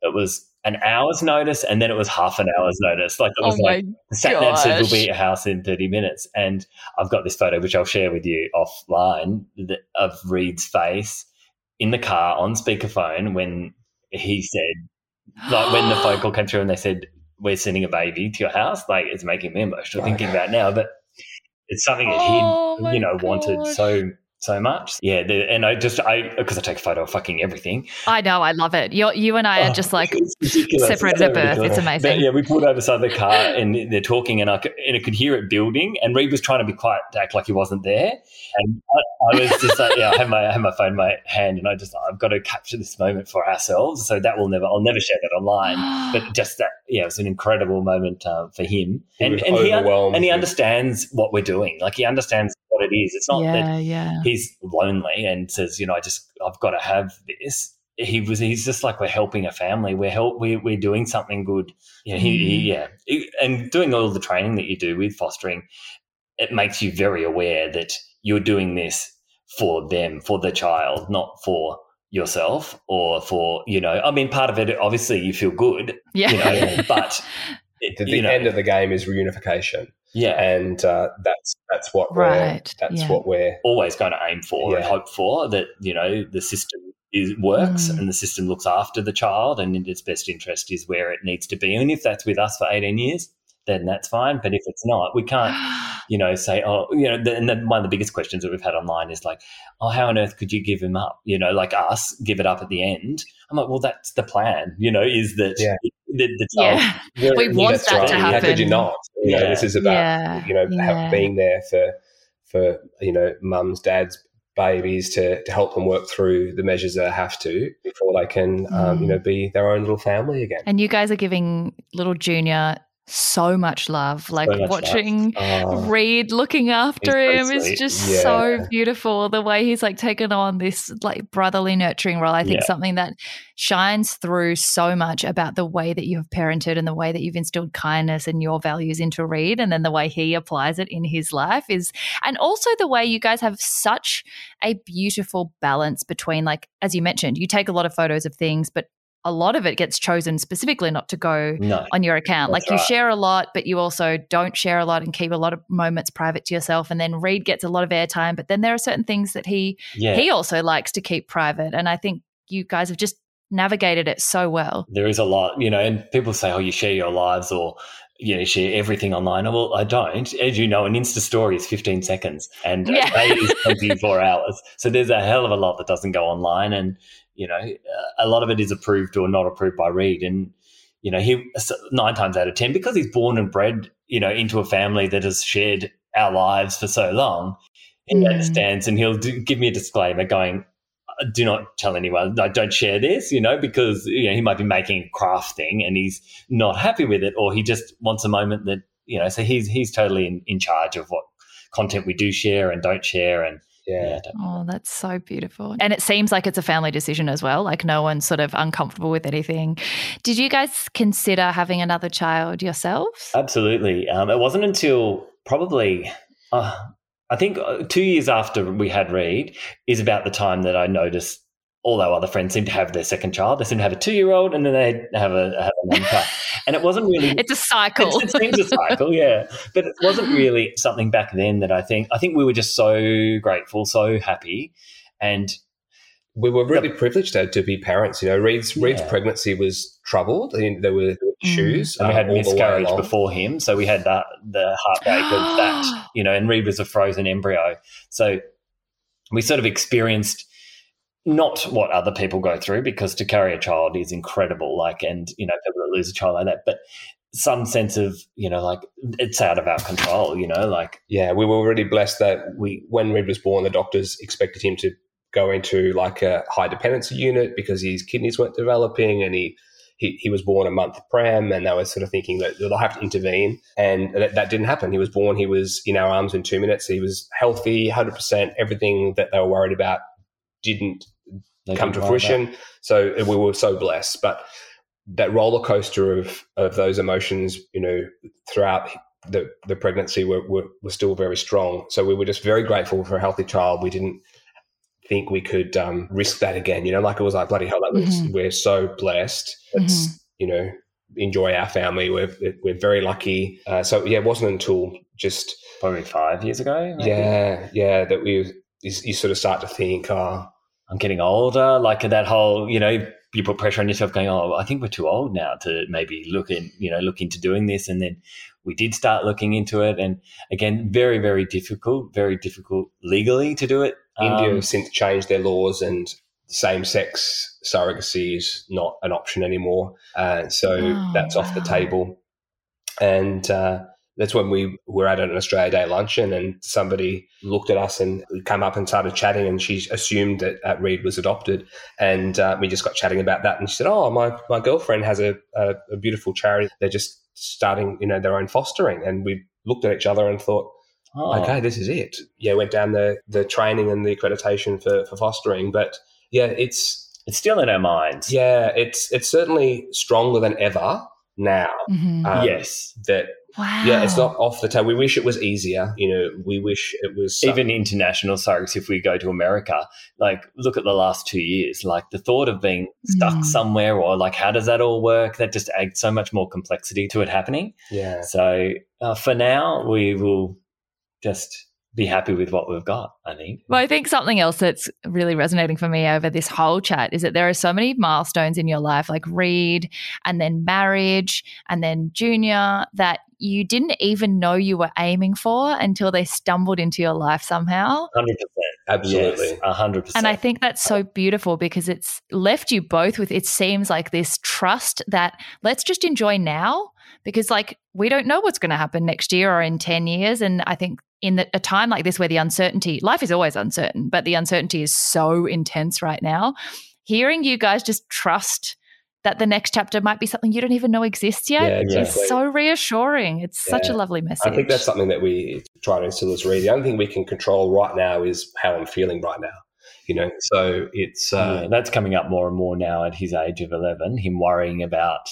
Speaker 3: it was an hour's notice and then it was half an hour's notice. Like it was
Speaker 1: Oh
Speaker 3: like
Speaker 1: my
Speaker 3: the sat nav said we'll be at your house in 30 minutes. And I've got this photo, which I'll share with you offline, of Reed's face in the car on speakerphone when he said, like when the phone (gasps) call came through and they said, we're sending a baby to your house, like it's making me emotional thinking about now. But it's something that
Speaker 1: Oh
Speaker 3: he,
Speaker 1: my
Speaker 3: you know, wanted so so much. Yeah, the, and I just I because I take a photo of fucking everything.
Speaker 1: I know, I love it. You're, you and I are
Speaker 3: Oh,
Speaker 1: just like separated
Speaker 3: so
Speaker 1: at birth.
Speaker 3: ridiculous.
Speaker 1: It's amazing.
Speaker 3: But yeah, we pulled over beside the car and they're talking, and I could, and I could hear it building. And Reed was trying to be quiet, to act like he wasn't there. And I, I was just like, yeah, I have my I have my phone in my hand, and I just I've got to capture this moment for ourselves. So that will never I'll never share that online. (gasps) But just that, yeah, it was an incredible moment uh, for him,
Speaker 2: He
Speaker 3: and
Speaker 2: was
Speaker 3: and he
Speaker 2: overwhelmed
Speaker 3: and he understands what we're doing. Like he understands what it is. It's not that
Speaker 1: yeah, yeah.
Speaker 3: he's lonely and says, you know, I just I've got to have this. He was he's just like we're helping a family. We're help we we're doing something good. You know, he, he
Speaker 1: Mm.
Speaker 3: yeah, and doing all the training that you do with fostering, it makes you very aware that you're doing this for them, for the child, not for yourself or for you know. I mean, part of it obviously you feel good,
Speaker 1: Yeah.
Speaker 3: you know, but (laughs) it,
Speaker 2: the, the
Speaker 3: you know,
Speaker 2: end of the game is reunification,
Speaker 3: yeah,
Speaker 2: and uh, that's that's what
Speaker 1: Right,
Speaker 2: we're that's
Speaker 1: yeah.
Speaker 2: what we're
Speaker 3: always going to aim for and hope for that you know the system is works
Speaker 1: Mm.
Speaker 3: and the system looks after the child and in its best interest is where it needs to be. And if that's with us for 18 years, then that's fine. But if it's not, we can't, (gasps) you know, say, oh, you know, the, and then one of the biggest questions that we've had online is like, oh, how on earth could you give him up? You know, like us, give it up at the end. I'm like, well, that's the plan, you know, is that
Speaker 2: Yeah.
Speaker 3: The, the
Speaker 1: yeah. (laughs) We want that
Speaker 3: be.
Speaker 1: to
Speaker 2: How could you not? You know, this is about
Speaker 1: Yeah,
Speaker 2: you know
Speaker 1: yeah.
Speaker 2: being there for for you know mums, dads, babies to to help them work through the measures they have to before they can um, you
Speaker 1: Mm.
Speaker 2: know be their own little family again.
Speaker 1: And you guys are giving little Junior so much love. Like
Speaker 3: much love.
Speaker 1: watching
Speaker 2: Oh,
Speaker 1: Reed looking after
Speaker 3: He's so
Speaker 1: him is just
Speaker 2: Yeah.
Speaker 1: so beautiful. The way he's like taken on this like brotherly nurturing role, I think
Speaker 3: Yeah.
Speaker 1: something that shines through so much about the way that you have parented and the way that you've instilled kindness and your values into Reed, and then the way he applies it in his life is, and also the way you guys have such a beautiful balance between, like as you mentioned, you take a lot of photos of things, but a lot of it gets chosen specifically not to go
Speaker 3: No.
Speaker 1: on your account. Like you
Speaker 3: right.
Speaker 1: share a lot, but you also don't share a lot and keep a lot of moments private to yourself. And then Reed gets a lot of airtime, but then there are certain things that he
Speaker 3: Yeah.
Speaker 1: he also likes to keep private. And I think you guys have just navigated it so well.
Speaker 3: there is a lot, you know, and people say, oh, you share your lives or, you know, you share everything online. Well, I don't. As you know, an Insta story is 15 seconds and
Speaker 1: Yeah.
Speaker 3: a day is 24 (laughs) hours. So there's a hell of a lot that doesn't go online. And, you know, a lot of it is approved or not approved by Reed. And, you know, he nine times out of 10, because he's born and bred, you know, into a family that has shared our lives for so long, he
Speaker 1: Mm.
Speaker 3: understands and he'll do, give me a disclaimer going, do not tell anyone. Like, don't share this, you know, because you know he might be making a craft thing and he's not happy with it, or he just wants a moment that you know. So he's he's totally in, in charge of what content we do share and don't share, and
Speaker 2: yeah.
Speaker 3: yeah,
Speaker 1: Oh, that's so beautiful. And it seems like it's a family decision as well. Like no one's sort of uncomfortable with anything. Did you guys consider having another child yourselves?
Speaker 3: absolutely. Um, it wasn't until probably. Uh, I think uh, two years after we had Reed is about the time that I noticed all our other friends seem to have their second child. They seem to have a two-year-old, and then they have a have another child. (laughs) And it wasn't really
Speaker 1: It's a cycle.
Speaker 3: It, it seems a cycle, yeah. But it wasn't really something back then that I think. I think we were just so grateful, so happy, and
Speaker 2: We were really privileged to, to be parents. You know, Reed's Reed's
Speaker 3: Yeah.
Speaker 2: pregnancy was troubled. I mean, there were issues.
Speaker 3: and we
Speaker 2: uh,
Speaker 3: had
Speaker 2: all the way
Speaker 3: miscarriage before him, so we had that the heartbreak of that, (gasps) you know. And Reed was a frozen embryo, so we sort of experienced not what other people go through because to carry a child is incredible. Like, and you know, people that lose a child like that, but some sense of you know, like it's out of our control. You know, like
Speaker 2: Yeah, we were really blessed that we, when Reed was born, the doctors expected him to go into like a high dependency unit because his kidneys weren't developing, and he he, he was born a month prem, and they were sort of thinking that they'll have to intervene, and that, that didn't happen. He was born, he was in our arms in two minutes. He was healthy, hundred percent. Everything that they were worried about didn't
Speaker 3: they
Speaker 2: come to fruition. So we were so blessed. But that roller coaster of of those emotions, you know, throughout the the pregnancy were, were were still very strong. So we were just very grateful for a healthy child. We didn't think we could um, risk that again. You know, like it was like bloody hell. That was,
Speaker 1: Mhm.
Speaker 2: We're so blessed. Let's
Speaker 1: Mhm.
Speaker 2: you know enjoy our family. We're we're very lucky. Uh, so yeah, it wasn't until just
Speaker 3: probably five years ago. maybe.
Speaker 2: yeah yeah that we you, you sort of start to think, oh
Speaker 3: I'm getting older. Like that whole, you know, you put pressure on yourself, going, "Oh, I think we're too old now to maybe look in, you know, look into doing this." And then we did start looking into it, and again, very, very difficult, very difficult legally to do it.
Speaker 2: India
Speaker 3: Um,
Speaker 2: have since changed their laws and same sex surrogacy is not an option anymore. Uh, so
Speaker 1: Oh,
Speaker 2: that's off the table. And uh, that's when we were at an Australia Day luncheon and somebody looked at us and came up and started chatting and she assumed that uh, Reed was adopted. And uh, we just got chatting about that. And she said, Oh, my, my girlfriend has a, a, a beautiful charity. They're just starting, you know, their own fostering. And we looked at each other and thought,
Speaker 3: oh,
Speaker 2: okay, this is it. Yeah, went down the the training and the accreditation for for fostering, but yeah, it's
Speaker 3: it's still in our minds.
Speaker 2: yeah, it's it's certainly stronger than ever now.
Speaker 1: Mhm.
Speaker 2: Um,
Speaker 3: yes,
Speaker 2: that
Speaker 1: wow.
Speaker 2: yeah, it's not off the table. We wish it was easier. You know, we wish it was some-
Speaker 3: even international surrogacy. If we go to America, like look at the last two years, like the thought of being stuck
Speaker 1: Mm.
Speaker 3: somewhere or like how does that all work? That just adds so much more complexity to it happening.
Speaker 2: yeah.
Speaker 3: So uh, for now, we will just be happy with what we've got, I think.
Speaker 1: Well, I think something else that's really resonating for me over this whole chat is that there are so many milestones in your life, like Reed and then marriage and then junior, that you didn't even know you were aiming for until they stumbled into your life somehow.
Speaker 3: 100%.
Speaker 2: Absolutely.
Speaker 3: Yes, 100%.
Speaker 1: And I think that's so beautiful because it's left you both with it seems like this trust that let's just enjoy now because like we don't know what's going to happen next year or in 10 years and I think in the, a time like this where the uncertainty life is always uncertain but the uncertainty is so intense right now hearing you guys just trust that the next chapter might be something you don't even know exists yet
Speaker 2: Yeah, exactly.
Speaker 1: is so reassuring it's such a lovely message
Speaker 2: I think that's something that we try to instill as Reed. The only thing we can control right now is how I'm feeling right now. You know, so it's uh,
Speaker 3: Yeah, that's coming up more and more now at his age of 11, him worrying about,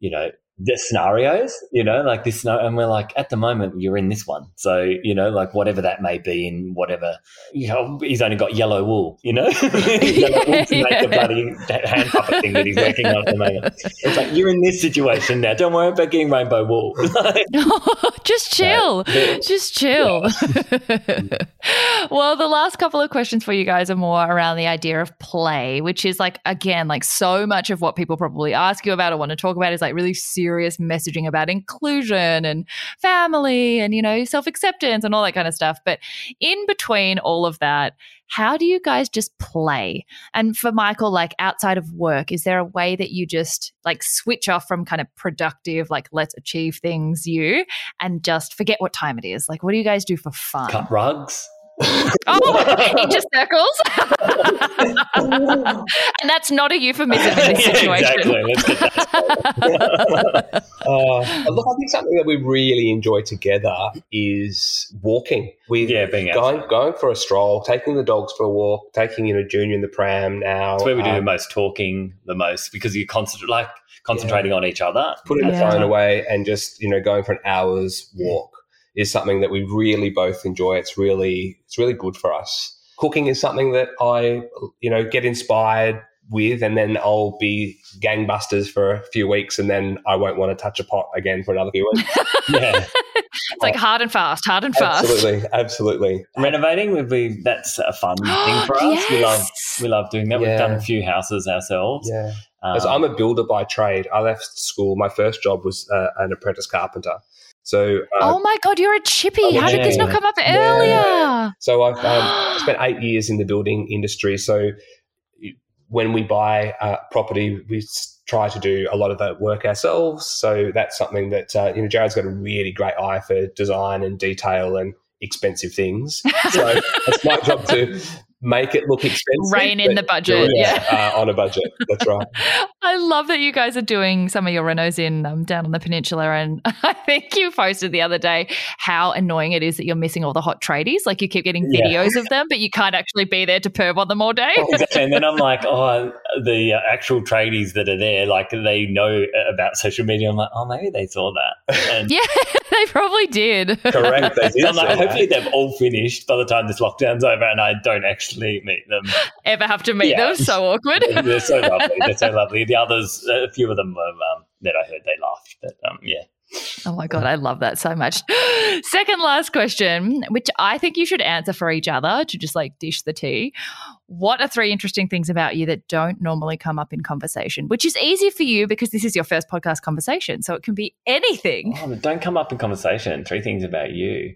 Speaker 3: you know, the scenarios, you know, like this. And we're like, at the moment, you're in this one. So, you know, like whatever that may be in whatever, you know, he's only got yellow wool, you know? (laughs) yellow wool to (laughs) make the bloody hand puppet thing that he's working on at the moment. It's like, you're in this situation now. Don't worry about getting rainbow wool. (laughs)
Speaker 1: just chill.
Speaker 3: Yeah.
Speaker 1: Just chill. well, the last couple of questions for you guys are more around the idea of play, which is like, again, like so much of what people probably ask you about or want to talk about is like really serious messaging about inclusion and family and, you know, self acceptance and all that kind of stuff. But in between all of that, how do you guys just play? And for Michael, like outside of work, is there a way that you just like switch off from kind of productive, like let's achieve things you and just forget what time it is? Like, what do you guys do for fun?
Speaker 3: Cut rugs.
Speaker 1: Oh, into (laughs) circles. (laughs) and that's not a euphemism in this (laughs)
Speaker 3: Yeah,
Speaker 1: situation.
Speaker 3: exactly. Let's get that.
Speaker 2: Uh, look, I think something that we really enjoy together is walking. With
Speaker 3: Yeah, being
Speaker 2: going going for a stroll, taking the dogs for a walk, taking you know Junior in the pram now.
Speaker 3: It's where we do the
Speaker 2: um,
Speaker 3: most talking, the most because you're constant, like concentrating on each other.
Speaker 2: putting the
Speaker 1: Yeah.
Speaker 2: phone away and just you know going for an hour's walk is something that we really both enjoy. It's really it's really good for us. Cooking is something that I you know get inspired with, and then I'll be gangbusters for a few weeks, and then I won't want to touch a pot again for another few weeks. (laughs)
Speaker 3: Yeah,
Speaker 1: It's like hard and fast, hard and fast.
Speaker 2: absolutely, absolutely.
Speaker 3: renovating would be that's a fun (gasps) thing for us. We love we love doing that. We've done a few houses ourselves.
Speaker 2: Yeah,
Speaker 3: Um,
Speaker 2: as I'm a builder by trade. I left school. My first job was uh, an apprentice carpenter. So uh,
Speaker 1: Oh my God, you're a chippy.
Speaker 2: Oh,
Speaker 1: How did this not come up
Speaker 2: Yeah.
Speaker 1: earlier?
Speaker 2: So I've um, (gasps) spent eight years in the building industry. So when we buy uh, property, we try to do a lot of that work ourselves. So that's something that uh, you know Jared's got a really great eye for design and detail and expensive things. So (laughs) it's my job to make it look expensive.
Speaker 1: Rein in the budget,
Speaker 2: do it, uh, on a budget. That's right. (laughs)
Speaker 1: I love that you guys are doing some of your renos in um, down on the peninsula, and (laughs) I think you posted the other day how annoying it is that you're missing all the hot tradies. Like you keep getting
Speaker 3: Yeah.
Speaker 1: videos of them, but you can't actually be there to perv on them all day.
Speaker 3: Exactly. And then I'm like, (laughs) oh, the uh, actual tradies that are there, like they know about social media. I'm like, oh, maybe they saw that. And
Speaker 1: yeah, they probably did.
Speaker 2: Correct. They did
Speaker 3: I'm like,
Speaker 2: say that.
Speaker 3: hopefully they've all finished by the time this lockdown's over and I don't actually meet them.
Speaker 1: Ever have to meet
Speaker 3: Yeah.
Speaker 1: them? So awkward. (laughs)
Speaker 3: They're so (laughs) lovely. They're so lovely. The others, a few of them were, um, that I heard, they laughed. But um, yeah.
Speaker 1: Oh my God, I love that so much. (gasps) Second last question, which I think you should answer for each other to just like dish the tea. What are three interesting things about you that don't normally come up in conversation? Which is easy for you because this is your first podcast conversation. So it can be anything.
Speaker 3: Oh, don't come up in conversation. Three things about you.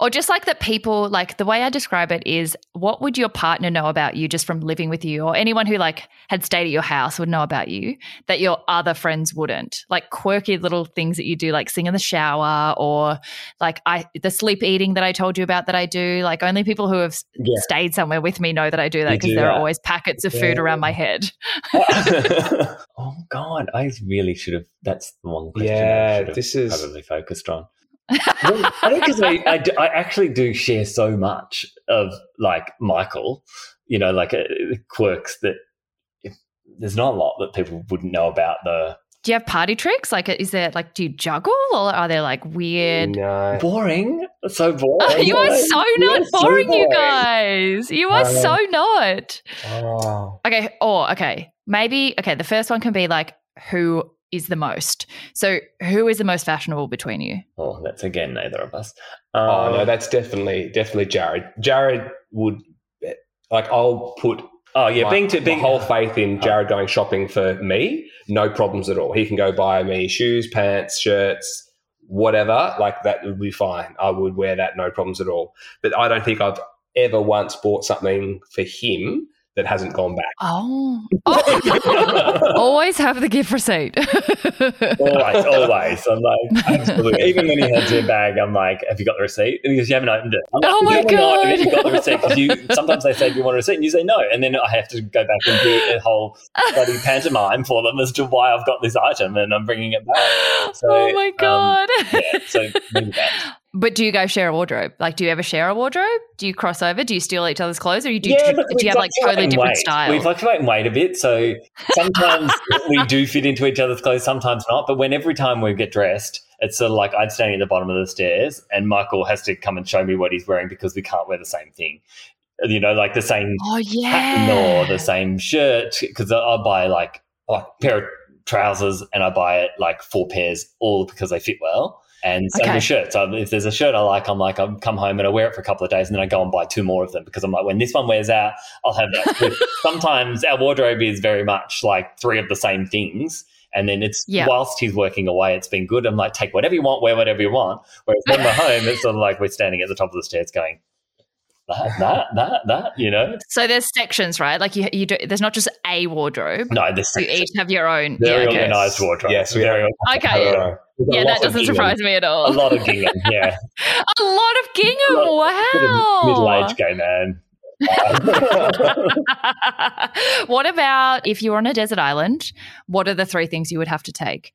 Speaker 1: Or just like that people, like the way I describe it is what would your partner know about you just from living with you? Or anyone who like had stayed at your house would know about you that your other friends wouldn't. Like quirky little things that you do, like sing in the shower or like I the sleep eating that I told you about that I do. Like only people who have
Speaker 3: Yeah.
Speaker 1: stayed somewhere with me know that I do that because
Speaker 3: do
Speaker 1: there are always packets of food around my head. (laughs) (laughs)
Speaker 3: oh God, I really should have. That's the one question I
Speaker 2: Yeah,
Speaker 3: should have
Speaker 2: this is
Speaker 3: probably focused on. I think because I, I, I actually do share so much of like Michael, you know, like uh, quirks that if, there's not a lot that people wouldn't know about the
Speaker 1: Do you have party tricks? Like is there like do you juggle or are there like weird
Speaker 2: no.
Speaker 3: boring, so (laughs) boring.
Speaker 1: you are so
Speaker 3: You're
Speaker 1: not
Speaker 3: so
Speaker 1: boring, you guys. You are
Speaker 2: Um,
Speaker 1: so not.
Speaker 2: Oh.
Speaker 1: Okay. Or okay. Maybe okay. The first one can be like who is the most. So, who is the most fashionable between you?
Speaker 3: Oh, that's again neither of us.
Speaker 2: oh no,
Speaker 3: Um,
Speaker 2: that's definitely definitely Jared. Jared would like I'll put
Speaker 3: oh yeah,
Speaker 2: my,
Speaker 3: being to being
Speaker 2: whole (laughs) faith in Jared going shopping for me, no problems at all. He can go buy me shoes, pants, shirts, whatever. Like that would be fine. I would wear that no problems at all. But I don't think I've ever once bought something for him that hasn't gone back.
Speaker 1: Oh, Oh! (laughs) always have the gift receipt. (laughs)
Speaker 3: always, always. I'm like, absolutely. Even when he hands me a bag, I'm like, "Have you got the receipt?" And he goes, "You haven't opened it." I'm like,
Speaker 1: Oh my
Speaker 3: "You haven't opened it,
Speaker 1: God.
Speaker 3: You got the receipt because you. Sometimes they say, "Do you want a receipt?" And you say no, and then I have to go back and do a whole bloody pantomime for them as to why I've got this item and I'm bringing it back. (laughs) So,
Speaker 1: oh my
Speaker 3: um,
Speaker 1: god!
Speaker 3: Yeah, so maybe that.
Speaker 1: But do you guys share a wardrobe? Like, do you ever share a wardrobe? Do you cross over? Do you steal each other's clothes, or you do?
Speaker 3: Yeah,
Speaker 1: do,
Speaker 3: we
Speaker 1: you have like totally different
Speaker 3: weight.
Speaker 1: styles?
Speaker 3: We fluctuate in weight a bit, so sometimes (laughs) we do fit into each other's clothes, sometimes not. But when every time we get dressed, it's sort of like I'm standing at the bottom of the stairs, and Michael has to come and show me what he's wearing because we can't wear the same thing. You know, like the same
Speaker 1: oh
Speaker 3: pattern
Speaker 1: yeah.
Speaker 3: or the same shirt because I'll buy like like a pair of trousers and I buy it like four pairs all because they fit well. And same
Speaker 1: Okay.
Speaker 3: with shirts. So if there's a shirt I like, I'm like, I'll come home and I wear it for a couple of days and then I go and buy two more of them because I'm like, when this one wears out, I'll have that. (laughs) Sometimes our wardrobe is very much like three of the same things. And then it's
Speaker 1: Yeah.
Speaker 3: whilst he's working away, it's been good. I'm like, take whatever you want, wear whatever you want. Whereas when we're home, it's sort of like we're standing at the top of the stairs going, that, that, that, that, you know?
Speaker 1: So there's sections, right? Like you, you do. There's not just a wardrobe.
Speaker 3: No, this
Speaker 1: You each have your own.
Speaker 3: very
Speaker 1: yeah,
Speaker 3: organized wardrobe.
Speaker 2: Yes, we
Speaker 3: very
Speaker 2: are.
Speaker 1: Okay.
Speaker 2: There's
Speaker 1: Yeah, that doesn't surprise me at all.
Speaker 3: a lot of gingham. (laughs) Yeah,
Speaker 1: A lot of gingham. Wow.
Speaker 3: middle-aged gay man. (laughs)
Speaker 1: what about if you were on a desert island? What are the three things you would have to take?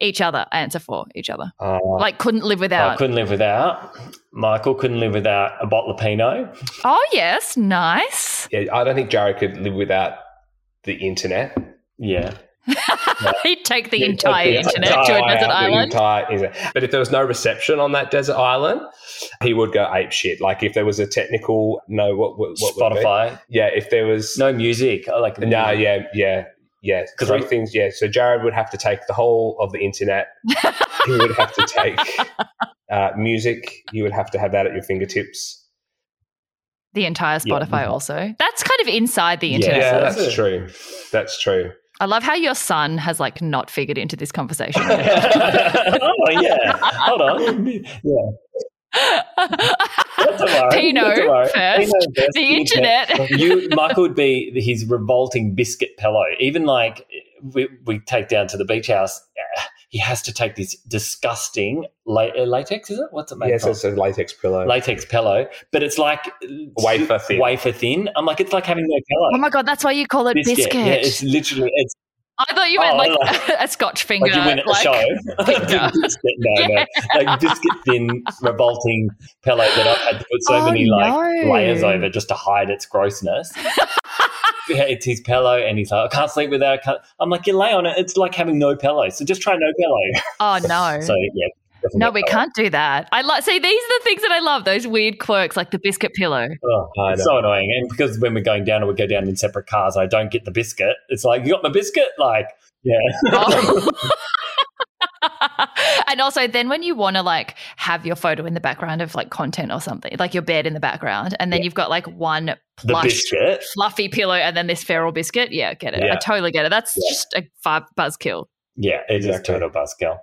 Speaker 1: Each other answer for each other.
Speaker 2: Uh,
Speaker 1: Like couldn't live
Speaker 3: I
Speaker 1: without.
Speaker 3: couldn't live without. Michael couldn't live without a bottle of Pinot.
Speaker 1: oh yes, nice.
Speaker 2: yeah, I don't think Jared could live without the internet.
Speaker 3: Yeah, (laughs)
Speaker 1: He'd take the
Speaker 3: Yeah,
Speaker 1: entire
Speaker 3: the
Speaker 1: internet to a desert
Speaker 2: the
Speaker 1: island.
Speaker 2: entire internet. But if there was no reception on that desert island, he would go ape shit. Like if there was a technical no, what what, what would?
Speaker 3: Spotify.
Speaker 2: Yeah, if there was
Speaker 3: No music. I like
Speaker 2: no,
Speaker 3: music.
Speaker 2: yeah, yeah, yeah.
Speaker 3: 'Cause
Speaker 2: Three
Speaker 3: I-
Speaker 2: things. Yeah, so Jared would have to take the whole of the internet. (laughs) he would have to take uh, music. You would have to have that at your fingertips.
Speaker 1: The entire
Speaker 3: Yeah.
Speaker 1: Spotify also. That's kind of inside the internet.
Speaker 2: Yeah,
Speaker 3: that's
Speaker 2: that's true. That's true.
Speaker 1: I love how your son has like not figured into this conversation (laughs)
Speaker 3: oh yeah. Hold on. (laughs) Yeah. Not to worry.
Speaker 1: Pinot
Speaker 3: Not
Speaker 1: first,
Speaker 3: Pinot first,
Speaker 1: the internet.
Speaker 3: you Michael would be his revolting biscuit pillow. Even like we, we take down to the beach house, uh, he has to take this disgusting la- uh, latex. Is it? What's it made
Speaker 2: Yes,
Speaker 3: from?
Speaker 2: it's a latex pillow.
Speaker 3: latex pillow, but it's like
Speaker 2: Wafer thin.
Speaker 3: Wafer thin. I'm like, it's like having no pillow.
Speaker 1: Oh my god, that's why you call it biscuit.
Speaker 3: Yeah, it's literally it's
Speaker 1: I thought you meant
Speaker 3: Oh,
Speaker 1: like
Speaker 3: like- (laughs)
Speaker 1: a Scotch finger. (laughs) (laughs)
Speaker 3: like you win at the
Speaker 1: like-
Speaker 3: show.
Speaker 1: finger.
Speaker 3: biscuit, no, no, like biscuit thin, revolting pillow that I've had to put so
Speaker 1: Oh,
Speaker 3: many like
Speaker 1: no.
Speaker 3: layers over just to hide its grossness. Yeah, it's his pillow, and he's like, I can't sleep without. I. I'm like, you lay on it. It's like having no pillow. So just try no pillow.
Speaker 1: Oh no.
Speaker 3: So yeah. Definitely
Speaker 1: no,
Speaker 3: no
Speaker 1: we
Speaker 3: pillow.
Speaker 1: can't do that. I like see these are the things that I love, those weird quirks like the biscuit pillow.
Speaker 3: Oh, it's so annoying. And because when we're going down and we go down in separate cars, I don't get the biscuit. It's like, you got my biscuit? Like, yeah.
Speaker 1: Oh. (laughs) and also then when you want to like have your photo in the background of like content or something, like your bed in the background, and then you've got like one plush
Speaker 3: biscuit.
Speaker 1: fluffy pillow and then this feral biscuit. Yeah, get it. I totally get it. That's
Speaker 3: Yeah.
Speaker 1: just a five buzzkill.
Speaker 3: Yeah, it is
Speaker 2: Exactly.
Speaker 3: total buzzkill.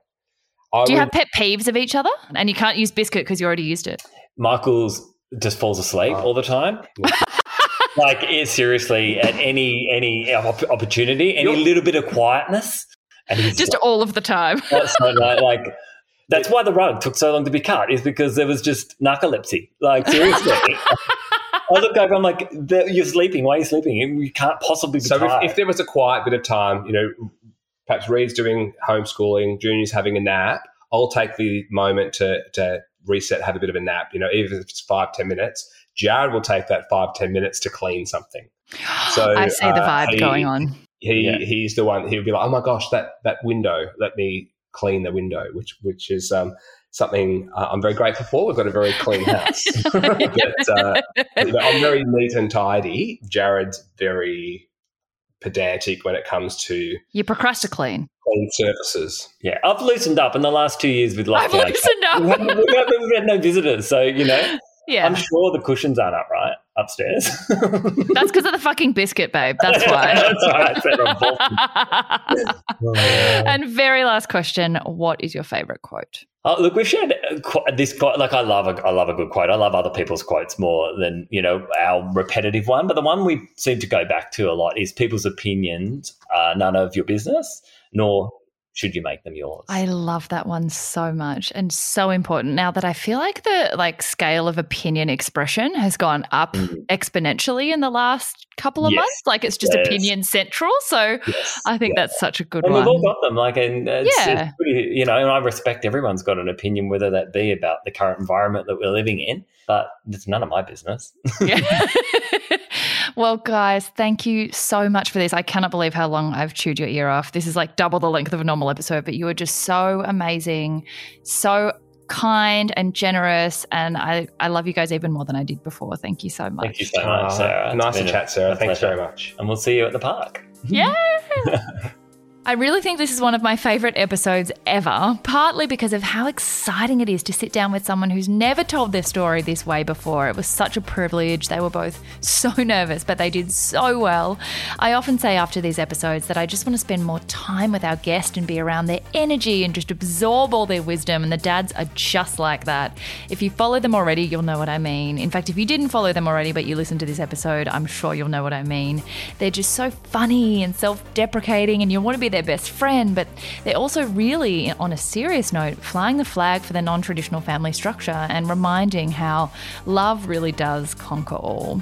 Speaker 2: I
Speaker 1: Do you
Speaker 2: would-
Speaker 1: have pet peeves of each other? And you can't use biscuit because you already used it.
Speaker 3: Michael's just falls asleep
Speaker 2: Oh.
Speaker 3: all the time. (laughs) like it, seriously, at any any uh, opportunity, any
Speaker 2: You're-
Speaker 3: little bit of quietness, and he's
Speaker 1: Just
Speaker 3: just
Speaker 1: all of the time.
Speaker 3: so (laughs) like, like that's why the rug took so long to be cut is because there was just narcolepsy. Like seriously. (laughs) I look over, I'm like, you're sleeping. Why are you sleeping? You can't possibly be
Speaker 2: So
Speaker 3: tired.
Speaker 2: if, if there was a quiet bit of time, you know, perhaps Reed's doing homeschooling, Junior's having a nap, I'll take the moment to, to reset, have a bit of a nap, you know, even if it's five, ten minutes. Jared will take that five, ten minutes to clean something. (gasps) So,
Speaker 1: I see the
Speaker 2: uh,
Speaker 1: vibe
Speaker 2: he-
Speaker 1: going on.
Speaker 2: He
Speaker 3: Yeah.
Speaker 2: he's the one he'll be like, Oh my gosh, that that window, let me clean the window, which which is um something uh, I'm very grateful for. We've got a very clean (laughs) house. (laughs) but, uh, (laughs) I'm very neat and tidy. Jared's very pedantic when it comes to
Speaker 1: You procrastinate.
Speaker 2: clean surfaces.
Speaker 3: Yeah, I've loosened up in the last two years with lockdown.
Speaker 1: I've loosened up.
Speaker 3: We've (laughs) had, we've had- we've had no visitors, so you know, (laughs)
Speaker 1: Yeah.
Speaker 3: I'm sure the cushions aren't up right upstairs. (laughs)
Speaker 1: That's because of the fucking biscuit, babe. That's why. (laughs)
Speaker 3: That's right. It's that
Speaker 1: and very last question What is your favorite quote?
Speaker 3: Oh, look, we've shared uh, this quote. Like, I love a, I love a good quote. I love other people's quotes more than you know our repetitive one. But the one we seem to go back to a lot is people's opinions are none of your business, nor should you make them yours.
Speaker 1: I love that one so much and so important now that I feel like the like scale of opinion expression has gone up
Speaker 3: Mm.
Speaker 1: exponentially in the last couple of
Speaker 3: Yes.
Speaker 1: months. Like it's just
Speaker 3: Yes.
Speaker 1: opinion central. So
Speaker 3: Yes.
Speaker 1: I think
Speaker 3: Yeah.
Speaker 1: that's such a good
Speaker 3: And
Speaker 1: one.
Speaker 3: we've all got them. Like, and
Speaker 1: Yeah.
Speaker 3: pretty, you know, and I respect everyone's got an opinion, whether that be about the current environment that we're living in. But it's none of my business.
Speaker 1: Yeah. (laughs) (laughs) well, guys, thank you so much for this. I cannot believe how long I've chewed your ear off. This is like double the length of a normal episode, but you are just so amazing, so kind and generous. And I, I love you guys even more than I did before. Thank you so much.
Speaker 3: Thank you so much, Sarah.
Speaker 2: Uh,
Speaker 3: It's
Speaker 2: nice to chat, Sarah. Thanks
Speaker 3: pleasure.
Speaker 2: very much.
Speaker 3: And we'll see you at the park. (laughs) (laughs)
Speaker 1: Yeah. I really think this is one of my favorite episodes ever, partly because of how exciting it is to sit down with someone who's never told their story this way before. It was such a privilege. They were both (laughs) so nervous, but they did so well. I often say after these episodes that I just want to spend more time with our guest and be around their energy and just absorb all their wisdom. And the dads are just like that. If you follow them already, you'll know what I mean. In fact, if you didn't follow them already, but you listened to this episode, I'm sure you'll know what I mean. They're just so funny and self deprecating, and you want to be their best friend, but they're also really, on a serious note, flying the flag for the non traditional family structure and reminding how love really does conquer all.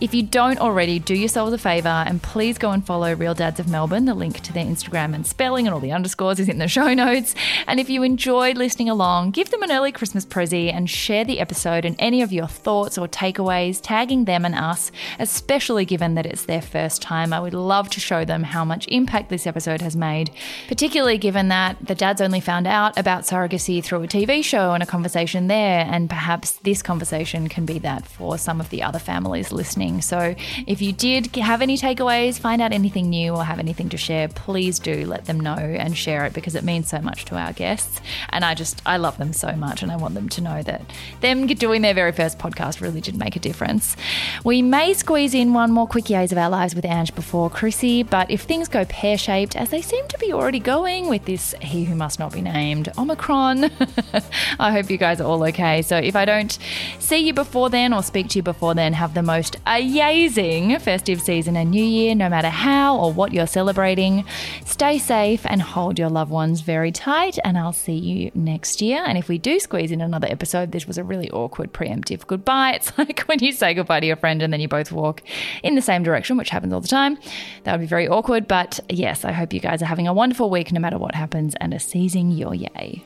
Speaker 1: If you don't already, do yourselves a favor and please go and follow Real Dads of Melbourne. The link to their Instagram and spelling and all the underscores is in the show notes. And if you enjoyed listening along, give them an early Christmas prezi and share the episode and any of your thoughts or takeaways, tagging them and us, especially given that it's their first time. I would love to show them how much impact this episode has made, particularly given that the dads only found out about surrogacy through a TV show and a conversation there, and perhaps this conversation can be that for some of the other families listening. So if you did have any takeaways, find out anything new, or have anything to share, please do let them know and share it because it means so much to our guests. And I just, I love them so much, and I want them to know that them doing their very first podcast really did make a difference. We may squeeze in one more quick yays of our lives with Ange before Chrissy, but if things go pear shaped, as they seem to be already going with this he who must not be named, Omicron, (laughs) I hope you guys are all okay. So if I don't see you before then or speak to you before then, have the most amazing festive season and new year, no matter how or what you're celebrating. Stay safe and hold your loved ones very tight, and I'll see you next year. And if we do squeeze in another episode, this was a really awkward preemptive goodbye. (laughs) It's like when you say goodbye to your friend and then you both walk in the same direction, which happens all the time. That would be very awkward. But yes, I hope you guys are having a wonderful week no matter what happens and are seizing your yay.